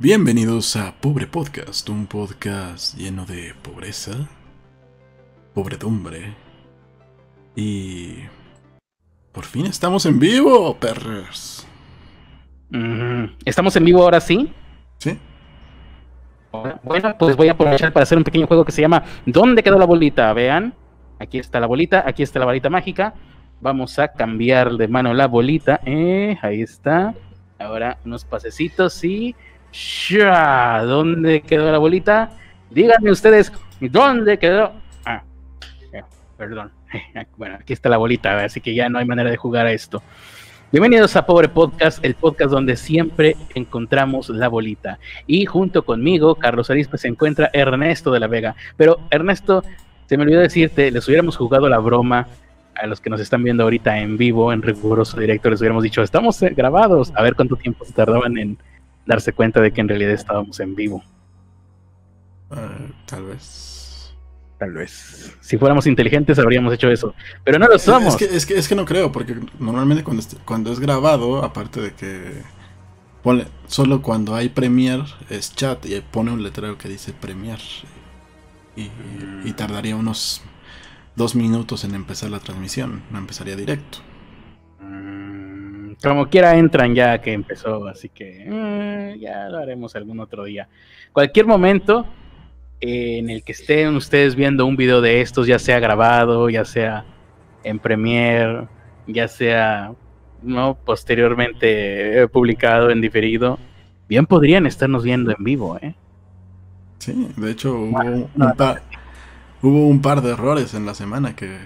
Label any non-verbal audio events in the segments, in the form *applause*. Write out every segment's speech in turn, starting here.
Bienvenidos a Pobre Podcast, un podcast lleno de pobreza, pobredumbre y... Por fin estamos en vivo, perros. ¿Estamos en vivo ahora sí? ¿Sí? Bueno, pues voy a aprovechar para hacer un pequeño juego que se llama ¿Dónde quedó la bolita? Vean, aquí está la bolita, aquí está la varita mágica. Vamos a cambiar de mano la bolita. Eh, ahí está. Ahora unos pasecitos y... ¡Sha! ¿Dónde quedó la bolita? Díganme ustedes, ¿dónde quedó? Ah, eh, perdón. *laughs* Bueno, aquí está la bolita, así que ya no hay manera de jugar a esto. Bienvenidos a Pobre Podcast, el podcast donde siempre encontramos la bolita. Y junto conmigo, Carlos Arispe, se encuentra Ernesto de la Vega. Pero Ernesto, se me olvidó decirte, les hubiéramos jugado la broma a los que nos están viendo ahorita en vivo, en riguroso directo, les hubiéramos dicho, estamos eh, grabados, a ver cuánto tiempo se tardaban en darse cuenta de que en realidad estábamos en vivo. Eh, tal vez. Tal vez. Si fuéramos inteligentes habríamos hecho eso. Pero no lo somos. Es que, es, que, es que no creo, porque normalmente cuando, cuando es grabado, aparte de que... ponle- solo cuando hay Premiere es chat y pone un letrero que dice Premiere. Y, y tardaría unos dos minutos en empezar la transmisión, no empezaría directo. Como quiera entran ya que empezó, así que eh, ya lo haremos algún otro día. Cualquier momento eh, en el que estén ustedes viendo un video de estos, ya sea grabado, ya sea en Premiere, ya sea no posteriormente eh, publicado en diferido, bien podrían estarnos viendo en vivo, ¿eh? Sí, de hecho hubo, Bueno, un, par, hubo un par de errores en la semana que...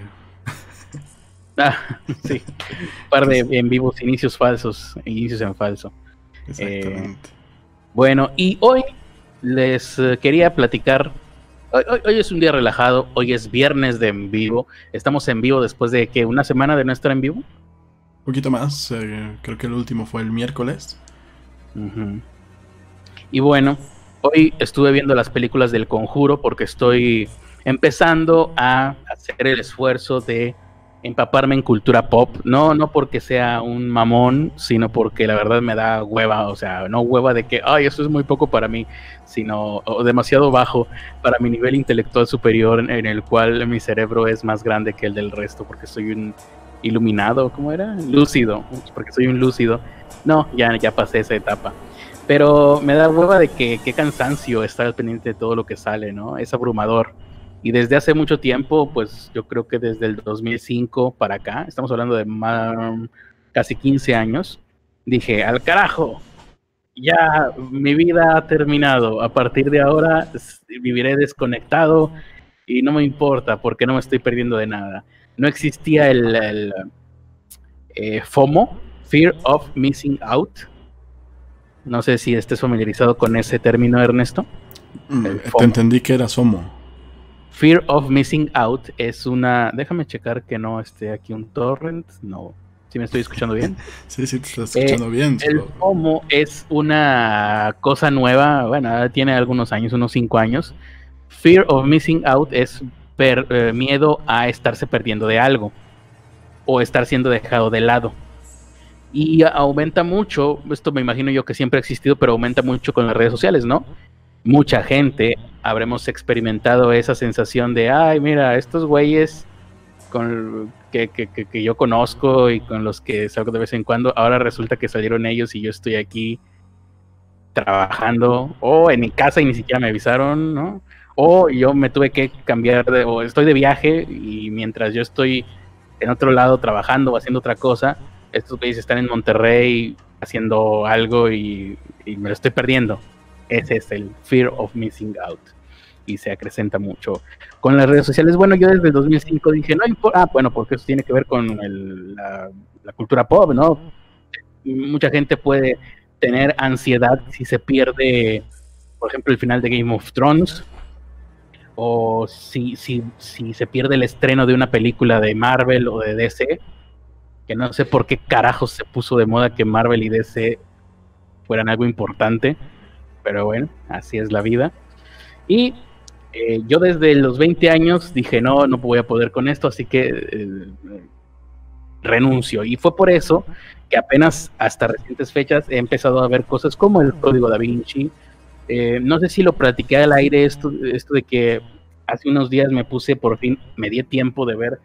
*laughs* Ah, sí, un par de en vivos inicios falsos, inicios en falso. Exactamente. Bueno, y hoy les eh, quería platicar. Hoy, hoy- hoy es un día relajado, hoy es viernes de en vivo. Estamos en vivo después de que una semana de no estar en vivo. Un poquito más, eh, creo que el último fue el miércoles. Ujú. Y bueno, hoy estuve viendo las películas del Conjuro porque estoy empezando a hacer el esfuerzo de empaparme en cultura pop. No, no porque sea un mamón, sino porque la verdad me da hueva. O sea, no hueva de que, ay, eso es muy poco para mí, sino o demasiado bajo para mi nivel intelectual superior en el cual mi cerebro es más grande que el del resto porque soy un iluminado, ¿cómo era? Lúcido, porque soy un lúcido. No, ya, ya pasé esa etapa. Pero me da hueva de que qué cansancio estar al pendiente de todo lo que sale, ¿no? Es abrumador. Y desde hace mucho tiempo, pues yo creo que desde el 2005 para acá, estamos hablando de más, casi 15 años, dije, al carajo, ya mi vida ha terminado. A partir de ahora viviré desconectado y no me importa porque no me estoy perdiendo de nada. No existía el, el, eh, FOMO, Fear of Missing Out. No sé si estés familiarizado con ese término, Ernesto. Mm, Te FOMO. entendí que era Somo. Fear of Missing Out es una... Déjame checar que no esté aquí un torrent. No. Si me estoy escuchando bien. *laughs* Sí, sí, te estás escuchando bien. El FOMO es una cosa nueva, bueno, tiene algunos años, unos cinco años. Fear of missing out es per- eh, miedo a estarse perdiendo de algo o estar siendo dejado de lado. Y aumenta mucho, esto me imagino yo que siempre ha existido, pero aumenta mucho con las redes sociales, ¿no? Mucha gente habremos experimentado esa sensación de, ay, mira, estos güeyes con que, que, que, yo conozco y con los que salgo de vez en cuando, ahora resulta que salieron ellos y yo estoy aquí trabajando o en mi casa y ni siquiera me avisaron, ¿no? O yo me tuve que cambiar de, o estoy de viaje y mientras yo estoy en otro lado trabajando o haciendo otra cosa, estos güeyes están en Monterrey haciendo algo y, y me lo estoy perdiendo. Ese es el fear of missing out y se acrecenta mucho con las redes sociales. Bueno, yo desde el 2005 dije, no importa, ah, bueno, porque eso tiene que ver con la, la cultura pop, ¿no? Mucha gente puede tener ansiedad si se pierde, por ejemplo, el final de Game of Thrones, o si, si, si se pierde el estreno de una película de Marvel o de DC, que no sé por qué carajos se puso de moda que Marvel y DC fueran algo importante, pero bueno, así es la vida. Y eh, yo desde los 20 años dije, no, no voy a poder con esto, así que eh, renuncio. Y fue por eso que apenas hasta recientes fechas he empezado a ver cosas como el Código da Vinci. Eh, no sé si lo platiqué al aire esto, esto de que hace unos días me puse por fin, me di tiempo de ver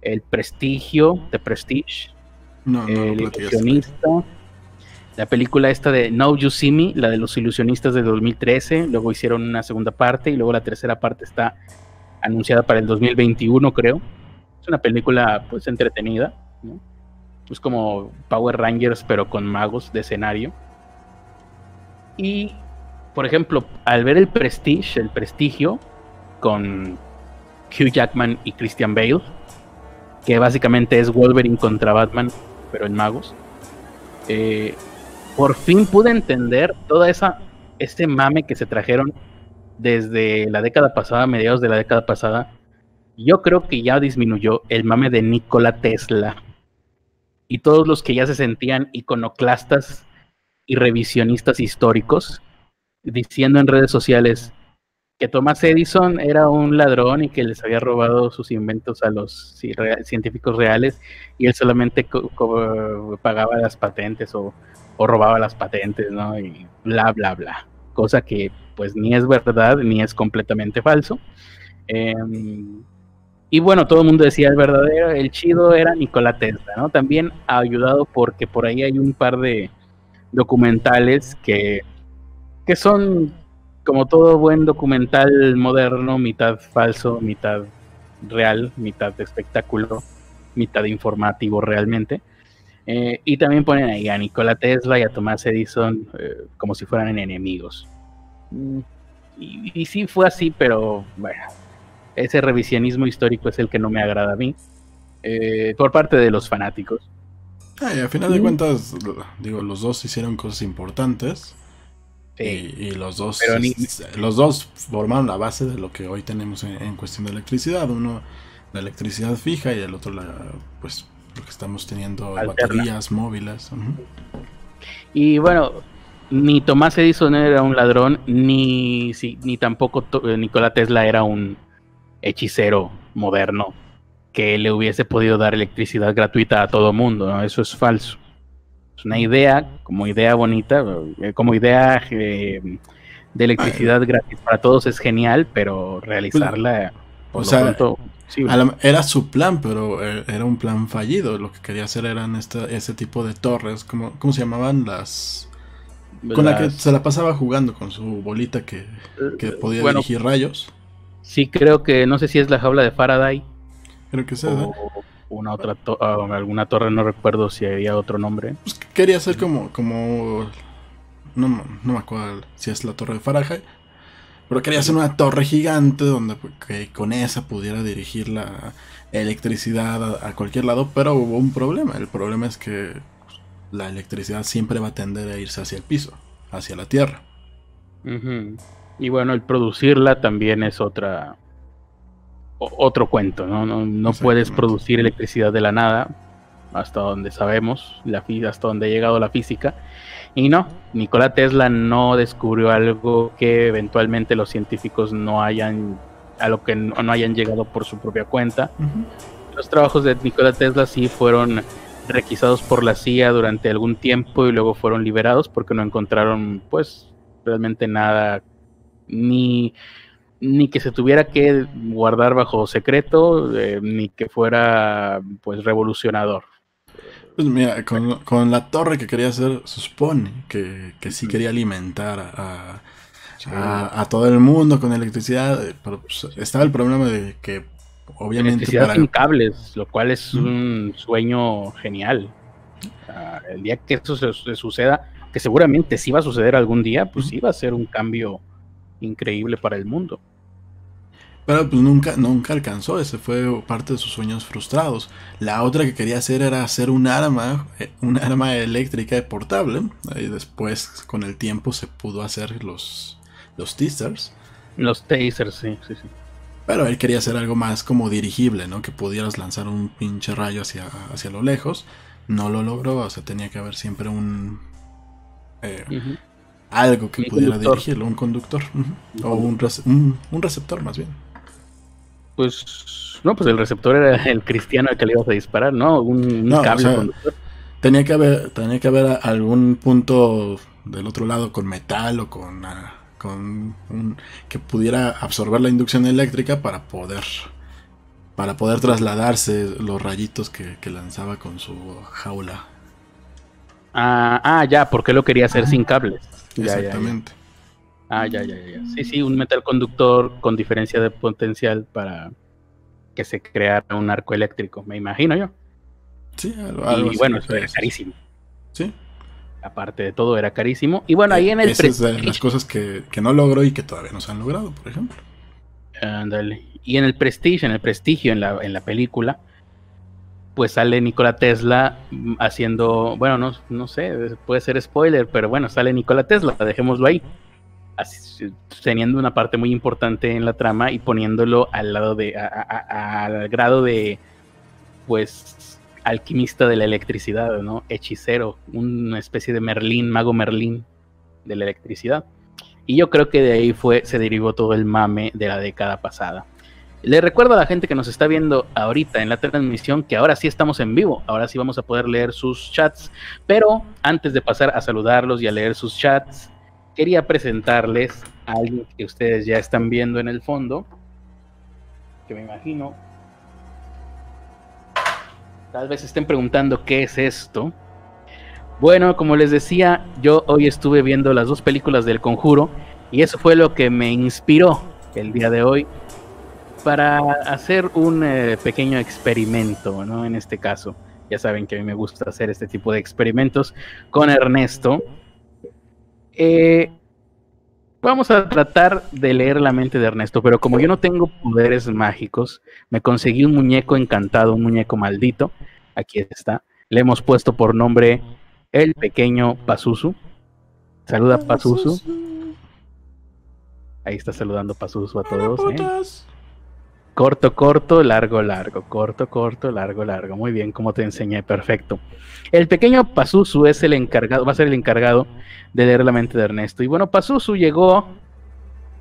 el Prestigio, The Prestige, el ilusionista, la película esta de Now You See Me, la de los ilusionistas de 2013, luego hicieron una segunda parte y luego la tercera parte está anunciada para el 2021 creo. Es una película pues entretenida, es como Power Rangers pero con magos de escenario. Y por ejemplo, al ver el Prestige, el prestigio con Hugh Jackman y Christian Bale, que básicamente es Wolverine contra Batman, pero en magos. Eh, por fin pude entender toda esa este mame que se trajeron desde la década pasada, mediados de la década pasada. Yo creo que ya disminuyó el mame de Nikola Tesla y todos los que ya se sentían iconoclastas y revisionistas históricos diciendo en redes sociales que Thomas Edison era un ladrón y que les había robado sus inventos a los científicos reales y él solamente pagaba las patentes o, robaba las patentes, ¿no? Y bla, bla, bla. Cosa que pues ni es verdad ni es completamente falso. Em, y bueno, todo el mundo decía el verdadero, el chido era Nikola Tesla, ¿no? También ha ayudado porque por ahí hay un par de documentales que, que son como todo buen documental moderno, mitad falso, mitad real, mitad espectáculo, mitad informativo realmente. Eh, y también ponen ahí a Nikola Tesla y a Tomás Edison eh, como si fueran enemigos. Mm, y, y, sí fue así, pero bueno, ese revisionismo histórico es el que no me agrada a mí, eh, por parte de los fanáticos. Ah, y a final de cuentas, digo, los dos hicieron cosas importantes. Y, los dos los dos formaron la base de lo que hoy tenemos en, cuestión de electricidad. Uno la electricidad fija y el otro la pues lo que estamos teniendo baterías móviles. Y bueno, ni Tomás Edison era un ladrón, ni, ni tampoco eh, Nikola Tesla era un hechicero moderno que le hubiese podido dar electricidad gratuita a todo mundo. Eso es falso. Es una idea, como idea bonita, eh, como idea eh, de electricidad gratis para todos es genial, pero realizarla... O sea, era su plan, pero eh, era un plan fallido. Lo que quería hacer eran ese tipo de torres, como, ¿cómo se llamaban? Las... Con la que se la pasaba jugando con su bolita que, podía dirigir rayos. Sí, creo que, no sé si es la jaula de Faraday. Creo que sea una otra ah, alguna torre, no recuerdo si había otro nombre. Pues quería ser como, como no, no, me acuerdo si es la torre de Faraday, pero quería hacer una torre gigante donde pues, que con esa pudiera dirigir la electricidad a, cualquier lado, pero hubo un problema. El problema es que la electricidad siempre va a tender a irse hacia el piso, hacia la tierra. Y bueno, el producirla también es otra otro cuento, ¿no? No, puedes producir electricidad de la nada, hasta donde sabemos, la, hasta donde ha llegado la física. Y no, Nikola Tesla no descubrió algo que eventualmente los científicos no hayan, a lo que no, hayan llegado por su propia cuenta. Los trabajos de Nikola Tesla sí fueron requisados por la CIA durante algún tiempo y luego fueron liberados porque no encontraron, pues, realmente nada, ni ni que se tuviera que guardar bajo secreto, eh, ni que fuera pues revolucionador. Pues mira, con, la torre que quería hacer, se supone que, que sí quería alimentar a, a, todo el mundo con electricidad, eh, pero pues, estaba el problema de que obviamente... Electricidad sin cables, lo cual es un sueño genial. el día que eso se, suceda, que seguramente sí va a suceder algún día, pues sí va a ser un cambio increíble para el mundo. Pero pues nunca, nunca alcanzó, ese fue parte de sus sueños frustrados. La otra que quería hacer era hacer un arma, eh, un arma eléctrica portable. Y después, con el tiempo, se pudo hacer los, los tasers. Los tasers, sí, sí, sí. Pero él quería hacer algo más como dirigible, ¿no? Que pudieras lanzar un pinche rayo hacia, hacia lo lejos. No lo logró, o sea, tenía que haber siempre un... Eh, algo que pudiera dirigirlo, un conductor. O un, un, receptor más bien. Pues, no, pues el receptor era *laughs* el cristiano al que le ibas a disparar, ¿no? Un, cable Tenía que haber, tenía que haber algún punto del otro lado con metal o con, ah, con un, que pudiera absorber la inducción eléctrica para poder para poder trasladarse los rayitos que, lanzaba con su jaula. Ah, ah, ya, porque lo quería hacer sin cables. Exactamente. Ah, ya, ya, ya. Sí, sí, un metal conductor con diferencia de potencial para que se creara un arco eléctrico, me imagino yo. Sí, algo, Y bueno, eso era carísimo. Sí. Aparte de todo, era carísimo. Y bueno, ahí en el. Esas de las cosas que, no logró y que todavía no se han logrado, por ejemplo. Ándale. Y en el Prestige, en el prestigio, en la, en la película, pues sale Nikola Tesla haciendo, bueno, no, no sé, puede ser spoiler, pero bueno, sale Nikola Tesla, dejémoslo ahí teniendo una parte muy importante en la trama y poniéndolo al lado de, al grado de, pues, alquimista de la electricidad, ¿no? Hechicero, una especie de Merlín, mago Merlín de la electricidad. Y yo creo que de ahí fue, se derivó todo el mame de la década pasada. Le recuerdo a la gente que nos está viendo ahorita en la transmisión que ahora sí estamos en vivo, ahora sí vamos a poder leer sus chats, pero antes de pasar a saludarlos y a leer sus chats, quería presentarles a alguien que ustedes ya están viendo en el fondo, que me imagino tal vez estén preguntando qué es esto. Bueno, como les decía, yo hoy estuve viendo las dos películas del Conjuro y eso fue lo que me inspiró el día de hoy para hacer un eh, pequeño experimento, ¿no? En este caso, ya saben que a mí me gusta hacer este tipo de experimentos con Ernesto. Eh, vamos a tratar de leer la mente de Ernesto, pero como yo no tengo poderes mágicos, me conseguí un muñeco encantado, un muñeco maldito. Aquí está. Le hemos puesto por nombre el pequeño Pazuzu. Saluda Pazuzu. Ahí está saludando Pazuzu a todos. ¿eh? Corto, corto, largo, largo, corto, corto, largo, largo. Muy bien, como te enseñé, perfecto. El pequeño Pazuzu es el encargado, va a ser el encargado de leer la mente de Ernesto. Y bueno, Pazuzu llegó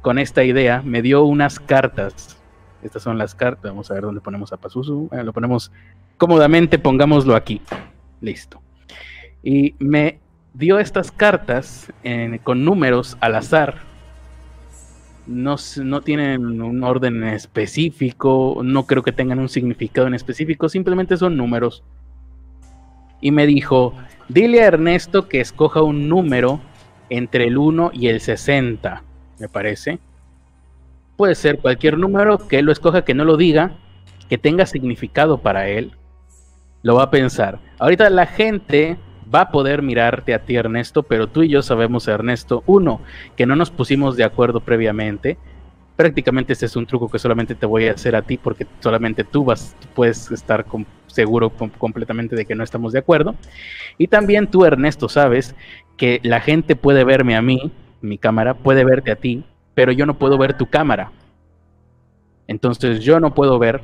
con esta idea, me dio unas cartas. Estas son las cartas. Vamos a ver dónde ponemos a Pazuzu. lo ponemos cómodamente, pongámoslo aquí. Listo. Y me dio estas cartas con números al azar no, no tienen un orden específico, no creo que tengan un significado en específico, simplemente son números. Y me dijo, dile a Ernesto que escoja un número entre el 1 y el 60, me parece. Puede ser cualquier número que él lo escoja, que no lo diga, que tenga significado para él. Lo va a pensar. Ahorita la gente va a poder mirarte a ti, Ernesto, pero tú y yo sabemos, Ernesto, uno, que no nos pusimos de acuerdo previamente. Prácticamente este es un truco que solamente te voy a hacer a ti porque solamente tú vas, puedes estar seguro completamente de que no estamos de acuerdo. Y también tú, Ernesto, sabes que la gente puede verme a mí, mi cámara, puede verte a ti, pero yo no puedo ver tu cámara. Entonces yo no puedo ver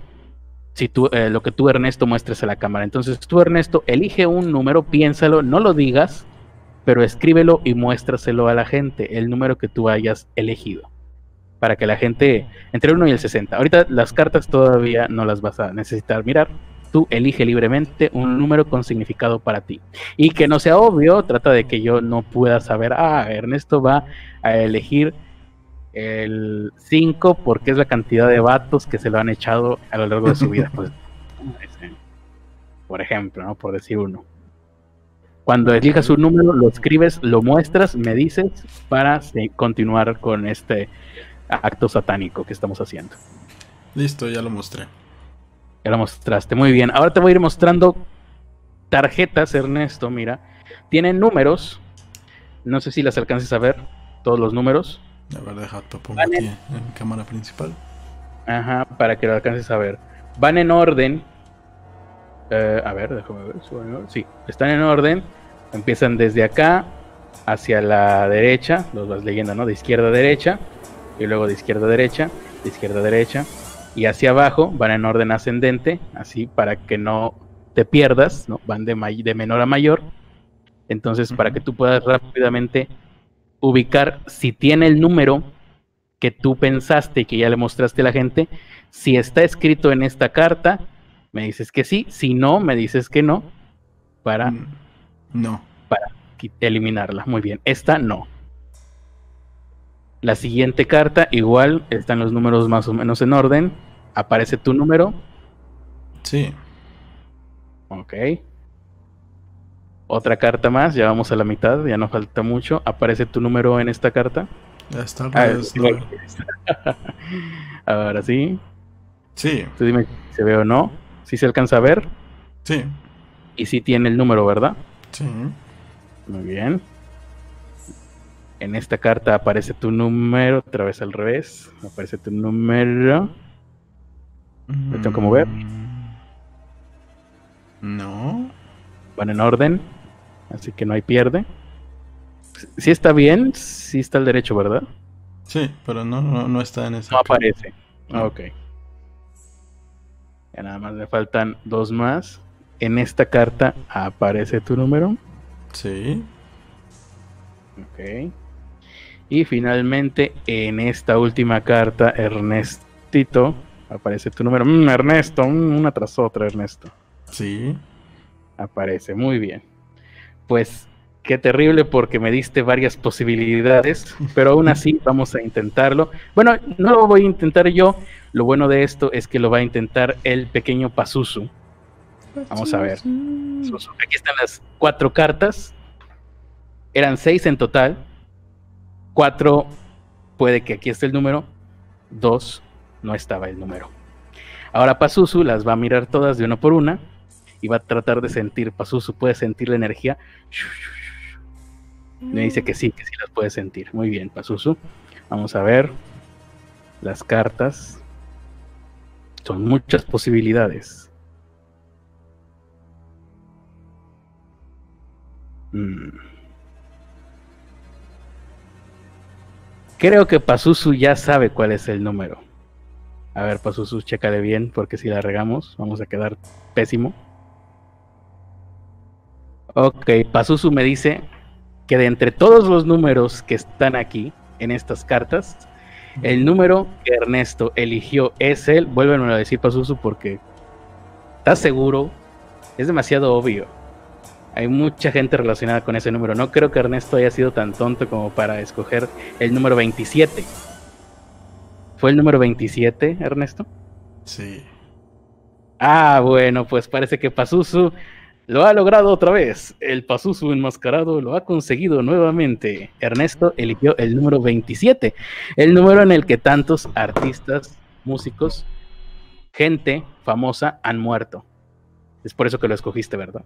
si tú, eh, lo que tú Ernesto muestres a la cámara. Entonces tú Ernesto elige un número, piénsalo, no lo digas, pero escríbelo y muéstraselo a la gente, el número que tú hayas elegido. Para que la gente, entre el 1 y el 60. Ahorita las cartas todavía no las vas a necesitar mirar. Tú elige libremente un número con significado para ti. Y que no sea obvio, trata de que yo no pueda saber, ah, Ernesto va a elegir el 5 porque es la cantidad de vatos que se lo han echado a lo largo de su vida. Pues, *laughs* por ejemplo, ¿no? Por decir uno. Cuando elijas un número, lo escribes, lo muestras, me dices para continuar con este acto satánico que estamos haciendo. Listo, ya lo mostré. Ya lo mostraste, muy bien. Ahora te voy a ir mostrando tarjetas, Ernesto, mira. Tienen números. No sé si las alcances a ver, todos los números. A ver, deja, pongo aquí en, mi cámara principal. Ajá, para que lo alcances a ver. Van en orden. Eh, a ver, déjame ver. Sí, están en orden. Empiezan desde acá hacia la derecha. Los vas leyendo, ¿no? De izquierda a derecha. Y luego de izquierda a derecha. De izquierda a derecha. Y hacia abajo van en orden ascendente. Así para que no te pierdas, ¿no? Van de, de menor a mayor. Entonces, para que tú puedas rápidamente ubicar si tiene el número que tú pensaste y que ya le mostraste a la gente, si está escrito en esta carta, me dices que sí, si no, me dices que no, para, Mm, No. para eliminarla. Muy bien, esta no. La siguiente carta, igual, están los números más o menos en orden. Aparece tu número, Sí. ok. Otra carta más, ya vamos a la mitad, ya no falta mucho. Aparece tu número en esta carta. Ya está Ah, sí, ¿no? *laughs* Ahora sí, Sí, tú dime si se ve o no. Si se alcanza a ver sí, y si tiene el número, ¿verdad? sí. Muy bien. En esta carta aparece tu número, otra vez al revés. Aparece tu número. ¿Lo tengo que mover? Mm, No. Van en orden. Así que no hay pierde. Si está bien, si está al derecho, ¿verdad? Sí, pero no, no, no está en esa. No aparece. No. Ok. Ya nada más me faltan dos más. En esta carta aparece tu número. Sí. Ok. Y finalmente, en esta última carta, Ernestito, aparece tu número. Mm, Ernesto, mm, una tras otra, Ernesto. Sí. Aparece, muy bien. Pues qué terrible porque me diste varias posibilidades, pero aún así *laughs* vamos a intentarlo. Bueno, no lo voy a intentar yo. Lo bueno de esto es que lo va a intentar el pequeño Pazuzu. Vamos a ver. Aquí están las cuatro cartas. Eran seis en total. Cuatro, puede que aquí esté el número. Dos, no estaba el número. Ahora Pazuzu las va a mirar todas de una por una y va a tratar de sentir. Pazuzu puede sentir la energía. Me dice que sí, que sí las puede sentir. Muy bien, Pazuzu. Vamos a ver las cartas. Son muchas posibilidades. Mm. Creo que Pazuzu ya sabe cuál es el número. A ver, Pazuzu, chécale bien, porque si la regamos, vamos a quedar pésimo. Ok, Pazuzu me dice que de entre todos los números que están aquí en estas cartas, el número que Ernesto eligió es el. Vuélveme a decir, Pazuzu, porque ¿estás seguro? Es demasiado obvio. Hay mucha gente relacionada con ese número. No creo que Ernesto haya sido tan tonto como para escoger el número 27. ¿Fue el número 27, Ernesto? Sí. Ah, bueno, pues parece que Pazuzu lo ha logrado otra vez. El Pazuzu enmascarado lo ha conseguido nuevamente. Ernesto eligió el número 27, el número en el que tantos artistas, músicos, gente famosa han muerto. Es por eso que lo escogiste, ¿verdad?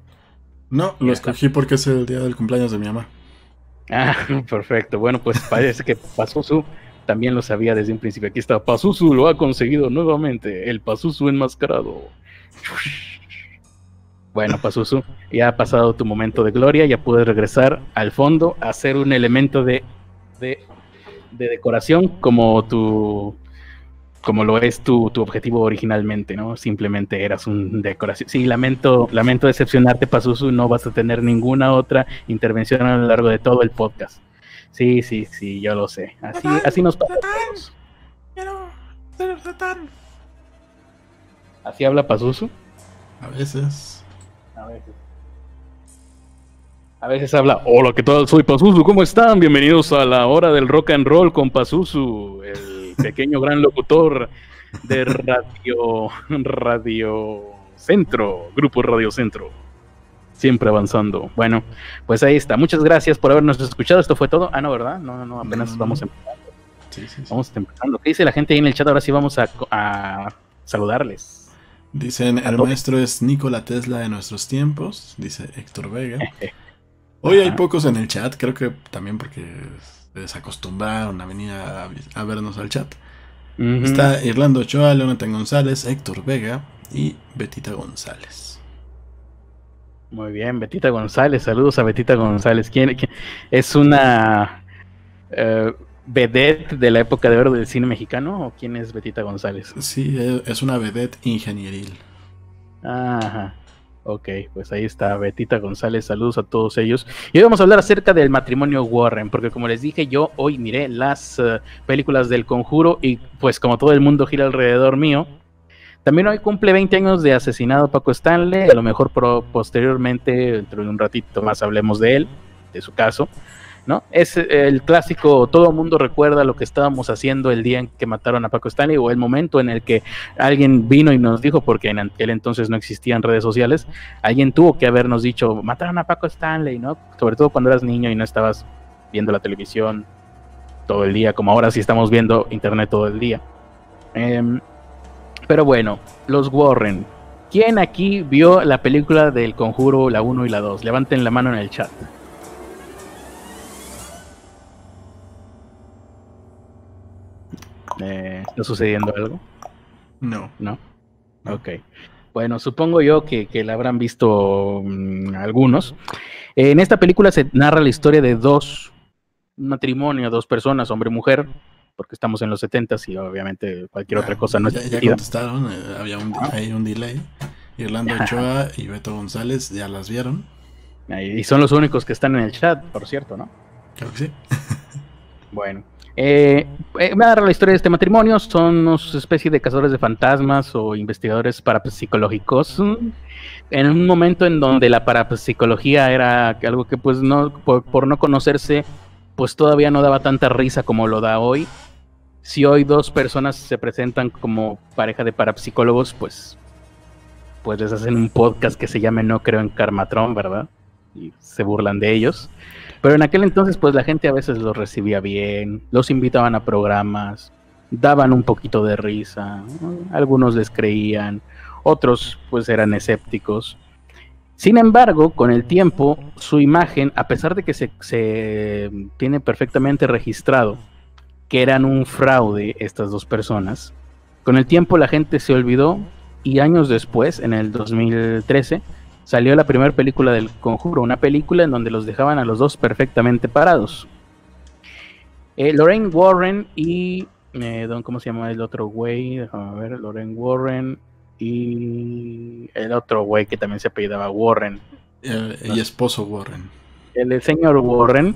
No, lo escogí porque es el día del cumpleaños de mi mamá. Ah, *laughs* perfecto. Bueno, pues parece que Pazuzu también lo sabía desde un principio. Aquí está, Pazuzu lo ha conseguido nuevamente, el Pazuzu enmascarado. *laughs* Bueno, Pazuzu, ya ha pasado tu momento de gloria, ya puedes regresar al fondo a ser un elemento de, de, de decoración como tu como lo es tu, tu, objetivo originalmente, ¿no? Simplemente eras un decoración. Sí, lamento, lamento decepcionarte, Pazuzu, no vas a tener ninguna otra intervención a lo largo de todo el podcast. Sí, sí, sí, yo lo sé. Así, así nos pasa. Quiero ser. ¿Así habla Pazuzu? A veces. A veces. A veces habla, hola, ¿qué tal? Soy Pazuzu, ¿cómo están? Bienvenidos a la hora del rock and roll con Pazuzu, el pequeño gran locutor de Radio Radio Centro, Grupo Radio Centro. Siempre avanzando. Bueno, pues ahí está. Muchas gracias por habernos escuchado. Esto fue todo. Ah, no, ¿verdad? No, no, apenas no, vamos empezando. Sí, sí, sí. Vamos empezando. ¿Qué dice la gente ahí en el chat? Ahora sí vamos a, a saludarles. Dicen, el maestro es Nikola Tesla de nuestros tiempos, dice Héctor Vega. *laughs* Hoy hay pocos en el chat, creo que también porque se desacostumbraron a venir a, a vernos al chat. Uh -huh. Está Irlando Ochoa, Leonatan González, Héctor Vega y Betita González. Muy bien, Betita González, saludos a Betita González. ¿Quién, quién? es una uh, vedette de la época de oro del cine mexicano o quién es Betita González? Sí, es una vedette ingenieril. Ajá. Ok, pues ahí está Betita González, saludos a todos ellos. Y hoy vamos a hablar acerca del matrimonio Warren, porque como les dije, yo hoy miré las uh, películas del conjuro y pues como todo el mundo gira alrededor mío, también hoy cumple 20 años de asesinado Paco Stanley, a lo mejor pro posteriormente, dentro de un ratito más hablemos de él, de su caso. ¿No? Es el clásico, todo mundo recuerda lo que estábamos haciendo el día en que mataron a Paco Stanley o el momento en el que alguien vino y nos dijo, porque en aquel entonces no existían redes sociales, alguien tuvo que habernos dicho, mataron a Paco Stanley, ¿no? Sobre todo cuando eras niño y no estabas viendo la televisión todo el día, como ahora sí estamos viendo internet todo el día. Eh, pero bueno, los Warren. ¿Quién aquí vio la película del Conjuro, la 1 y la 2? Levanten la mano en el chat. Eh, ¿Está sucediendo algo? No. ¿No? Ok. Bueno, supongo yo que, que la habrán visto mmm, algunos. En esta película se narra la historia de dos un matrimonio, dos personas, hombre y mujer, porque estamos en los 70 y obviamente cualquier otra cosa no es Ya, ya contestaron, eh, había un, hay un delay. Irlanda Ochoa y Beto González ya las vieron. Y son los únicos que están en el chat, por cierto, ¿no? Creo que sí. bueno. Eh, eh, da la historia de este matrimonio. Son una especie de cazadores de fantasmas o investigadores parapsicológicos. En un momento en donde la parapsicología era algo que, pues, no, por, por no conocerse, pues todavía no daba tanta risa como lo da hoy. Si hoy dos personas se presentan como pareja de parapsicólogos, pues, pues les hacen un podcast que se llame No creo en Karmatron, ¿verdad? Y se burlan de ellos. Pero en aquel entonces, pues la gente a veces los recibía bien, los invitaban a programas, daban un poquito de risa, algunos les creían, otros pues eran escépticos. Sin embargo, con el tiempo, su imagen, a pesar de que se, se, tiene perfectamente registrado que eran un fraude estas dos personas, con el tiempo la gente se olvidó y años después, en el 2013, salió la primera película del conjuro, una película en donde los dejaban a los dos perfectamente parados. Eh, Lorraine Warren y... Eh, don, ¿Cómo se llama el otro güey? Déjame ver, Lorraine Warren y el otro güey que también se apellidaba Warren. El, el esposo Warren. El, el señor Warren.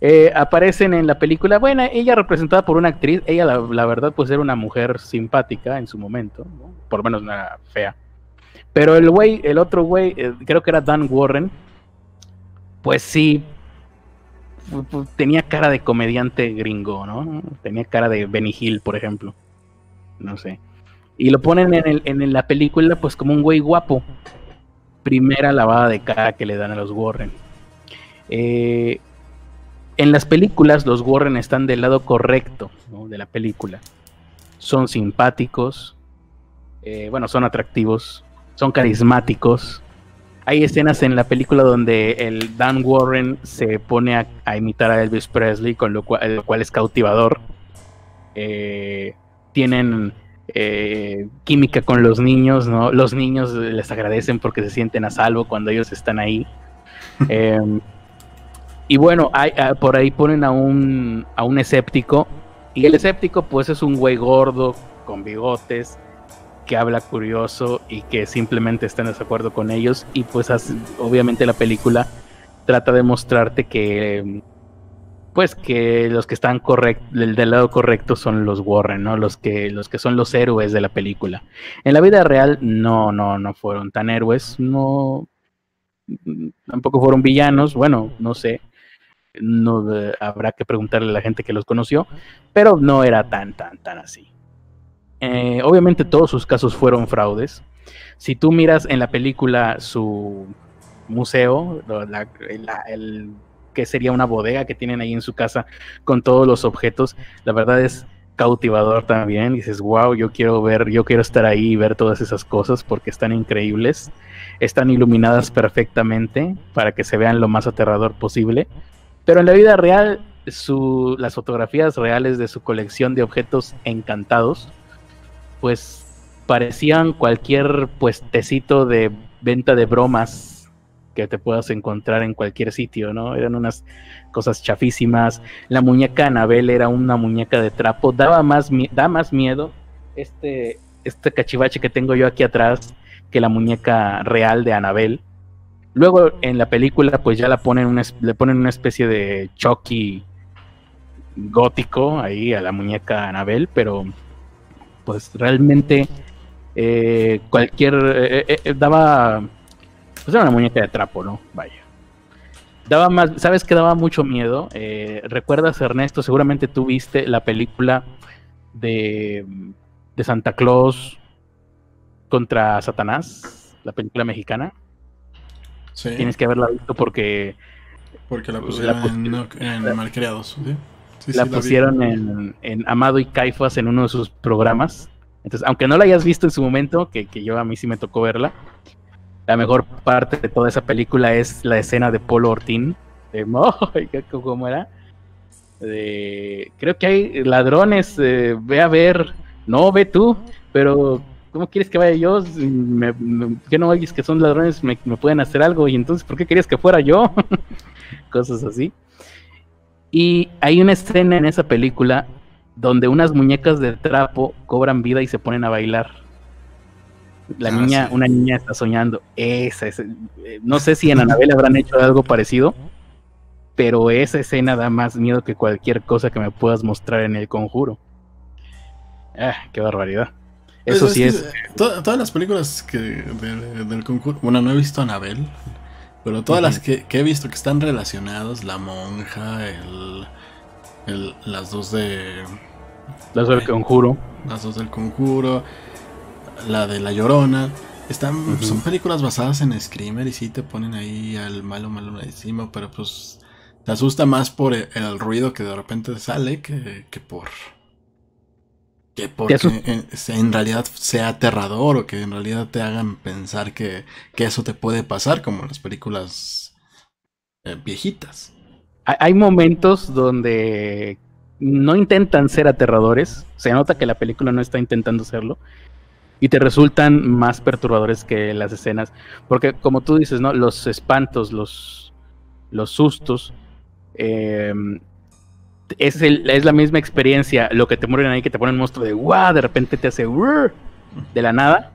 Eh, aparecen en la película. Bueno, ella representada por una actriz. Ella, la, la verdad, pues era una mujer simpática en su momento. ¿no? Por lo menos no era fea. Pero el güey, el otro güey, eh, creo que era Dan Warren. Pues sí. Tenía cara de comediante gringo, ¿no? Tenía cara de Benny Hill, por ejemplo. No sé. Y lo ponen en, el, en la película pues como un güey guapo. Primera lavada de cara que le dan a los Warren. Eh, en las películas los Warren están del lado correcto de la película. Son simpáticos, eh, bueno, son atractivos, son carismáticos. Hay escenas en la película donde el Dan Warren se pone a, a imitar a Elvis Presley, con lo cual, lo cual es cautivador. Eh, tienen eh, química con los niños, ¿no? Los niños les agradecen porque se sienten a salvo cuando ellos están ahí. *laughs* eh, y bueno, hay, uh, por ahí ponen a un, a un escéptico. Y el escéptico, pues, es un güey gordo, con bigotes, que habla curioso y que simplemente está en desacuerdo con ellos. Y pues, obviamente, la película trata de mostrarte que pues que los que están correct del, del, lado correcto son los Warren, ¿no? Los que, los que son los héroes de la película. En la vida real, no, no, no fueron tan héroes, no, tampoco fueron villanos, bueno, no sé, no eh, habrá que preguntarle a la gente que los conoció, pero no era tan, tan, tan así. Eh, obviamente todos sus casos fueron fraudes. Si tú miras en la película su museo, la, la, el que sería una bodega que tienen ahí en su casa con todos los objetos. La verdad es cautivador también. Dices, wow, yo quiero ver, yo quiero estar ahí y ver todas esas cosas porque están increíbles. Están iluminadas perfectamente para que se vean lo más aterrador posible. Pero en la vida real, su, las fotografías reales de su colección de objetos encantados, pues parecían cualquier puestecito de venta de bromas que te puedas encontrar en cualquier sitio, ¿no? Eran unas cosas chafísimas. La muñeca Anabel era una muñeca de trapo, daba más, da más miedo este, este cachivache que tengo yo aquí atrás que la muñeca real de Annabelle. Luego en la película pues ya la ponen una, le ponen una especie de Chucky gótico ahí a la muñeca Annabelle, pero pues realmente eh, cualquier eh, eh, daba pues era una muñeca de trapo, ¿no? Vaya. Daba más, ¿sabes que daba mucho miedo? ¿Recuerdas, Ernesto? Seguramente tú viste la película de, de Santa Claus contra Satanás, la película mexicana. Sí. Tienes que haberla visto porque. Porque la pusieron, en, Malcriados. La pusieron en, Amado y Caifas en uno de sus programas. Entonces, aunque no la hayas visto en su momento, que, yo a mí sí me tocó verla, la mejor parte de toda esa película es la escena de Polo Ortín. De, *laughs* ¿Cómo era? De, creo que hay ladrones, eh, ve a ver, no ve tú, pero ¿cómo quieres que vaya yo? Me, ¿Qué no oyes que son ladrones? Me, pueden hacer algo y entonces, ¿por qué querías que fuera yo? *laughs* Cosas así. Y hay una escena en esa película donde unas muñecas de trapo cobran vida y se ponen a bailar. La ah, niña, una niña está soñando. Esa, eh, no sé si en Anabel habrán hecho algo parecido, pero esa escena da más miedo que cualquier cosa que me puedas mostrar en el conjuro. Ah, qué barbaridad. Pues Eso sí es. todas las películas que del conjuro. Bueno, no he visto Anabel. Pero todas las que, he visto que están relacionadas, la monja, el, el las dos de... Las del conjuro. Las dos del conjuro, la de la llorona. Están, Son películas basadas en Screamer y sí te ponen ahí al malo malo encima, pero pues te asusta más por el, ruido que de repente sale que, por que porque en, realidad sea aterrador o que en realidad te hagan pensar que, eso te puede pasar como en las películas eh, viejitas. Hay momentos donde no intentan ser aterradores, se nota que la película no está intentando serlo y te resultan más perturbadores que las escenas, porque como tú dices, ¿no? Los espantos, los, los sustos Em, es, es, la misma experiencia, lo que te mueren ahí, que te ponen monstruo de guau, de repente te hace de la nada,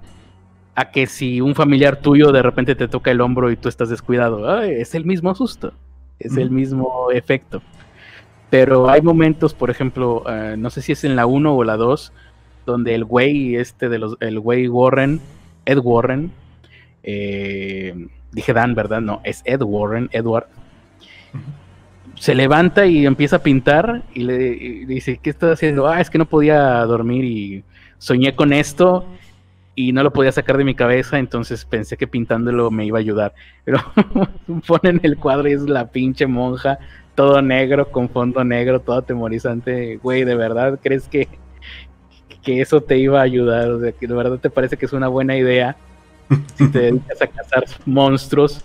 a que si un familiar tuyo de repente te toca el hombro y tú estás descuidado, es el mismo susto, es el mismo efecto. Pero hay momentos, por ejemplo, eh, no sé si es en la 1 o la 2, donde el güey este de los, el güey Warren, Ed Warren, eh, dije Dan, ¿verdad? No, es Ed Warren, Edward se levanta y empieza a pintar y le, dice, ¿qué estás haciendo? Ah, es que no podía dormir y soñé con esto y no lo podía sacar de mi cabeza, entonces pensé que pintándolo me iba a ayudar. *laughs* Pero *laughs* ponen el cuadro y es la pinche monja, todo negro, con fondo negro, todo atemorizante. Güey, ¿de verdad crees que, que eso te iba a ayudar? O sea, que de verdad te parece que es una buena idea *laughs* si te dedicas a cazar monstruos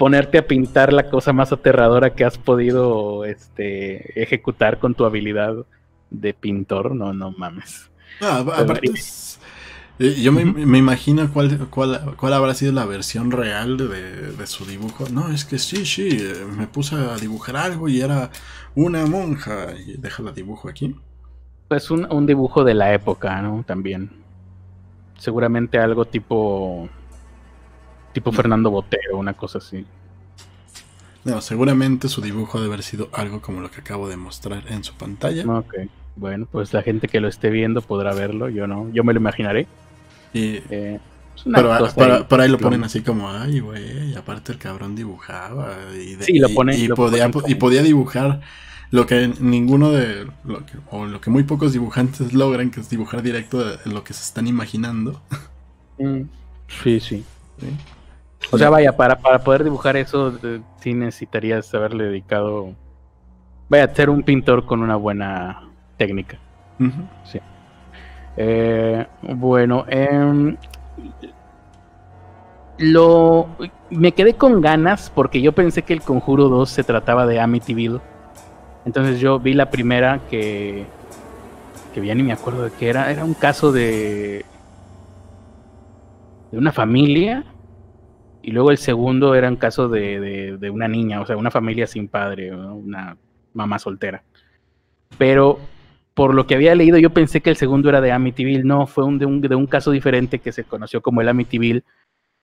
ponerte a pintar la cosa más aterradora que has podido este, ejecutar con tu habilidad de pintor, no, no mames. Ah, aparte, eh, yo me, imagino cuál, cuál, cuál, habrá sido la versión real de, su dibujo. No, es que sí, sí, eh, me puse a dibujar algo y era una monja. Y déjala dibujo aquí. Pues un, un dibujo de la época, ¿no? También. Seguramente algo tipo Tipo Fernando Botero, una cosa así. No, seguramente su dibujo debe haber sido algo como lo que acabo de mostrar en su pantalla. Ok, bueno, pues la gente que lo esté viendo podrá verlo, yo no, yo me lo imaginaré. Y, eh, pero, por ahí lo ponen así como, ay, güey, aparte el cabrón dibujaba. Y, sí, lo pone, y, podía, y podía dibujar lo que ninguno de, lo que, o lo que muy pocos dibujantes logran, que es dibujar directo de lo que se están imaginando. Mm, sí, sí. ¿Sí? O sea, vaya, para, para poder dibujar eso, eh, sí necesitarías haberle dedicado. Vaya, ser un pintor con una buena técnica. Sí. Eh, bueno, em, lo me quedé con ganas porque yo pensé que el Conjuro 2 se trataba de Amityville. Entonces yo vi la primera que que ya ni me acuerdo de qué era, era un caso de de una familia y luego el segundo era un caso de, de, una niña, o sea, una familia sin padre, una mamá soltera. Pero por lo que había leído, yo pensé que el segundo era de Amityville. No, fue un, de, un, de un caso diferente que se conoció como el Amityville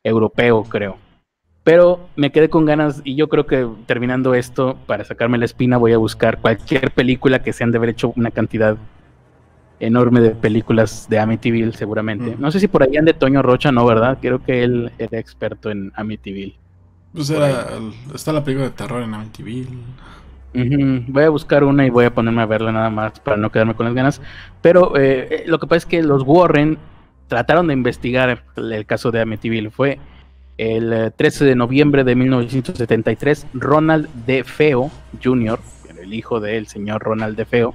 europeo, creo. Pero me quedé con ganas y yo creo que terminando esto, para sacarme la espina, voy a buscar cualquier película que se han de haber hecho una cantidad enorme de películas de Amityville, seguramente. No sé si por ahí de Toño Rocha, no, ¿verdad? Creo que él era experto en Amityville. Pues era, está la película de terror en Amityville. Voy a buscar una y voy a ponerme a verla nada más para no quedarme con las ganas. Pero eh, eh, lo que pasa es que los Warren trataron de investigar el caso de Amityville. Fue el 13 eh, de noviembre de 1973, Ronald D. Feo Jr., el hijo del señor Ronald D. Feo,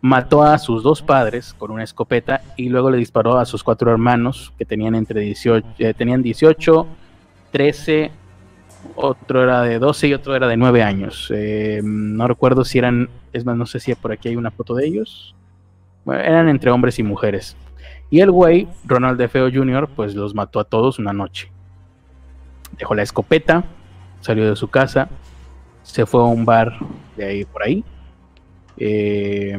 mató a sus dos padres con una escopeta y luego le disparó a sus cuatro hermanos que tenían entre 18, tenían 18, 13 otro era de 12 y otro era de 9 años. Eh, no recuerdo si eran, es más, no sé si por aquí hay una foto de ellos. Bueno, eran entre hombres y mujeres. Y el güey, Ronald De Feo Jr., pues los mató a todos una noche. Dejó la escopeta, salió de su casa, se fue a un bar de ahí por ahí. Eh,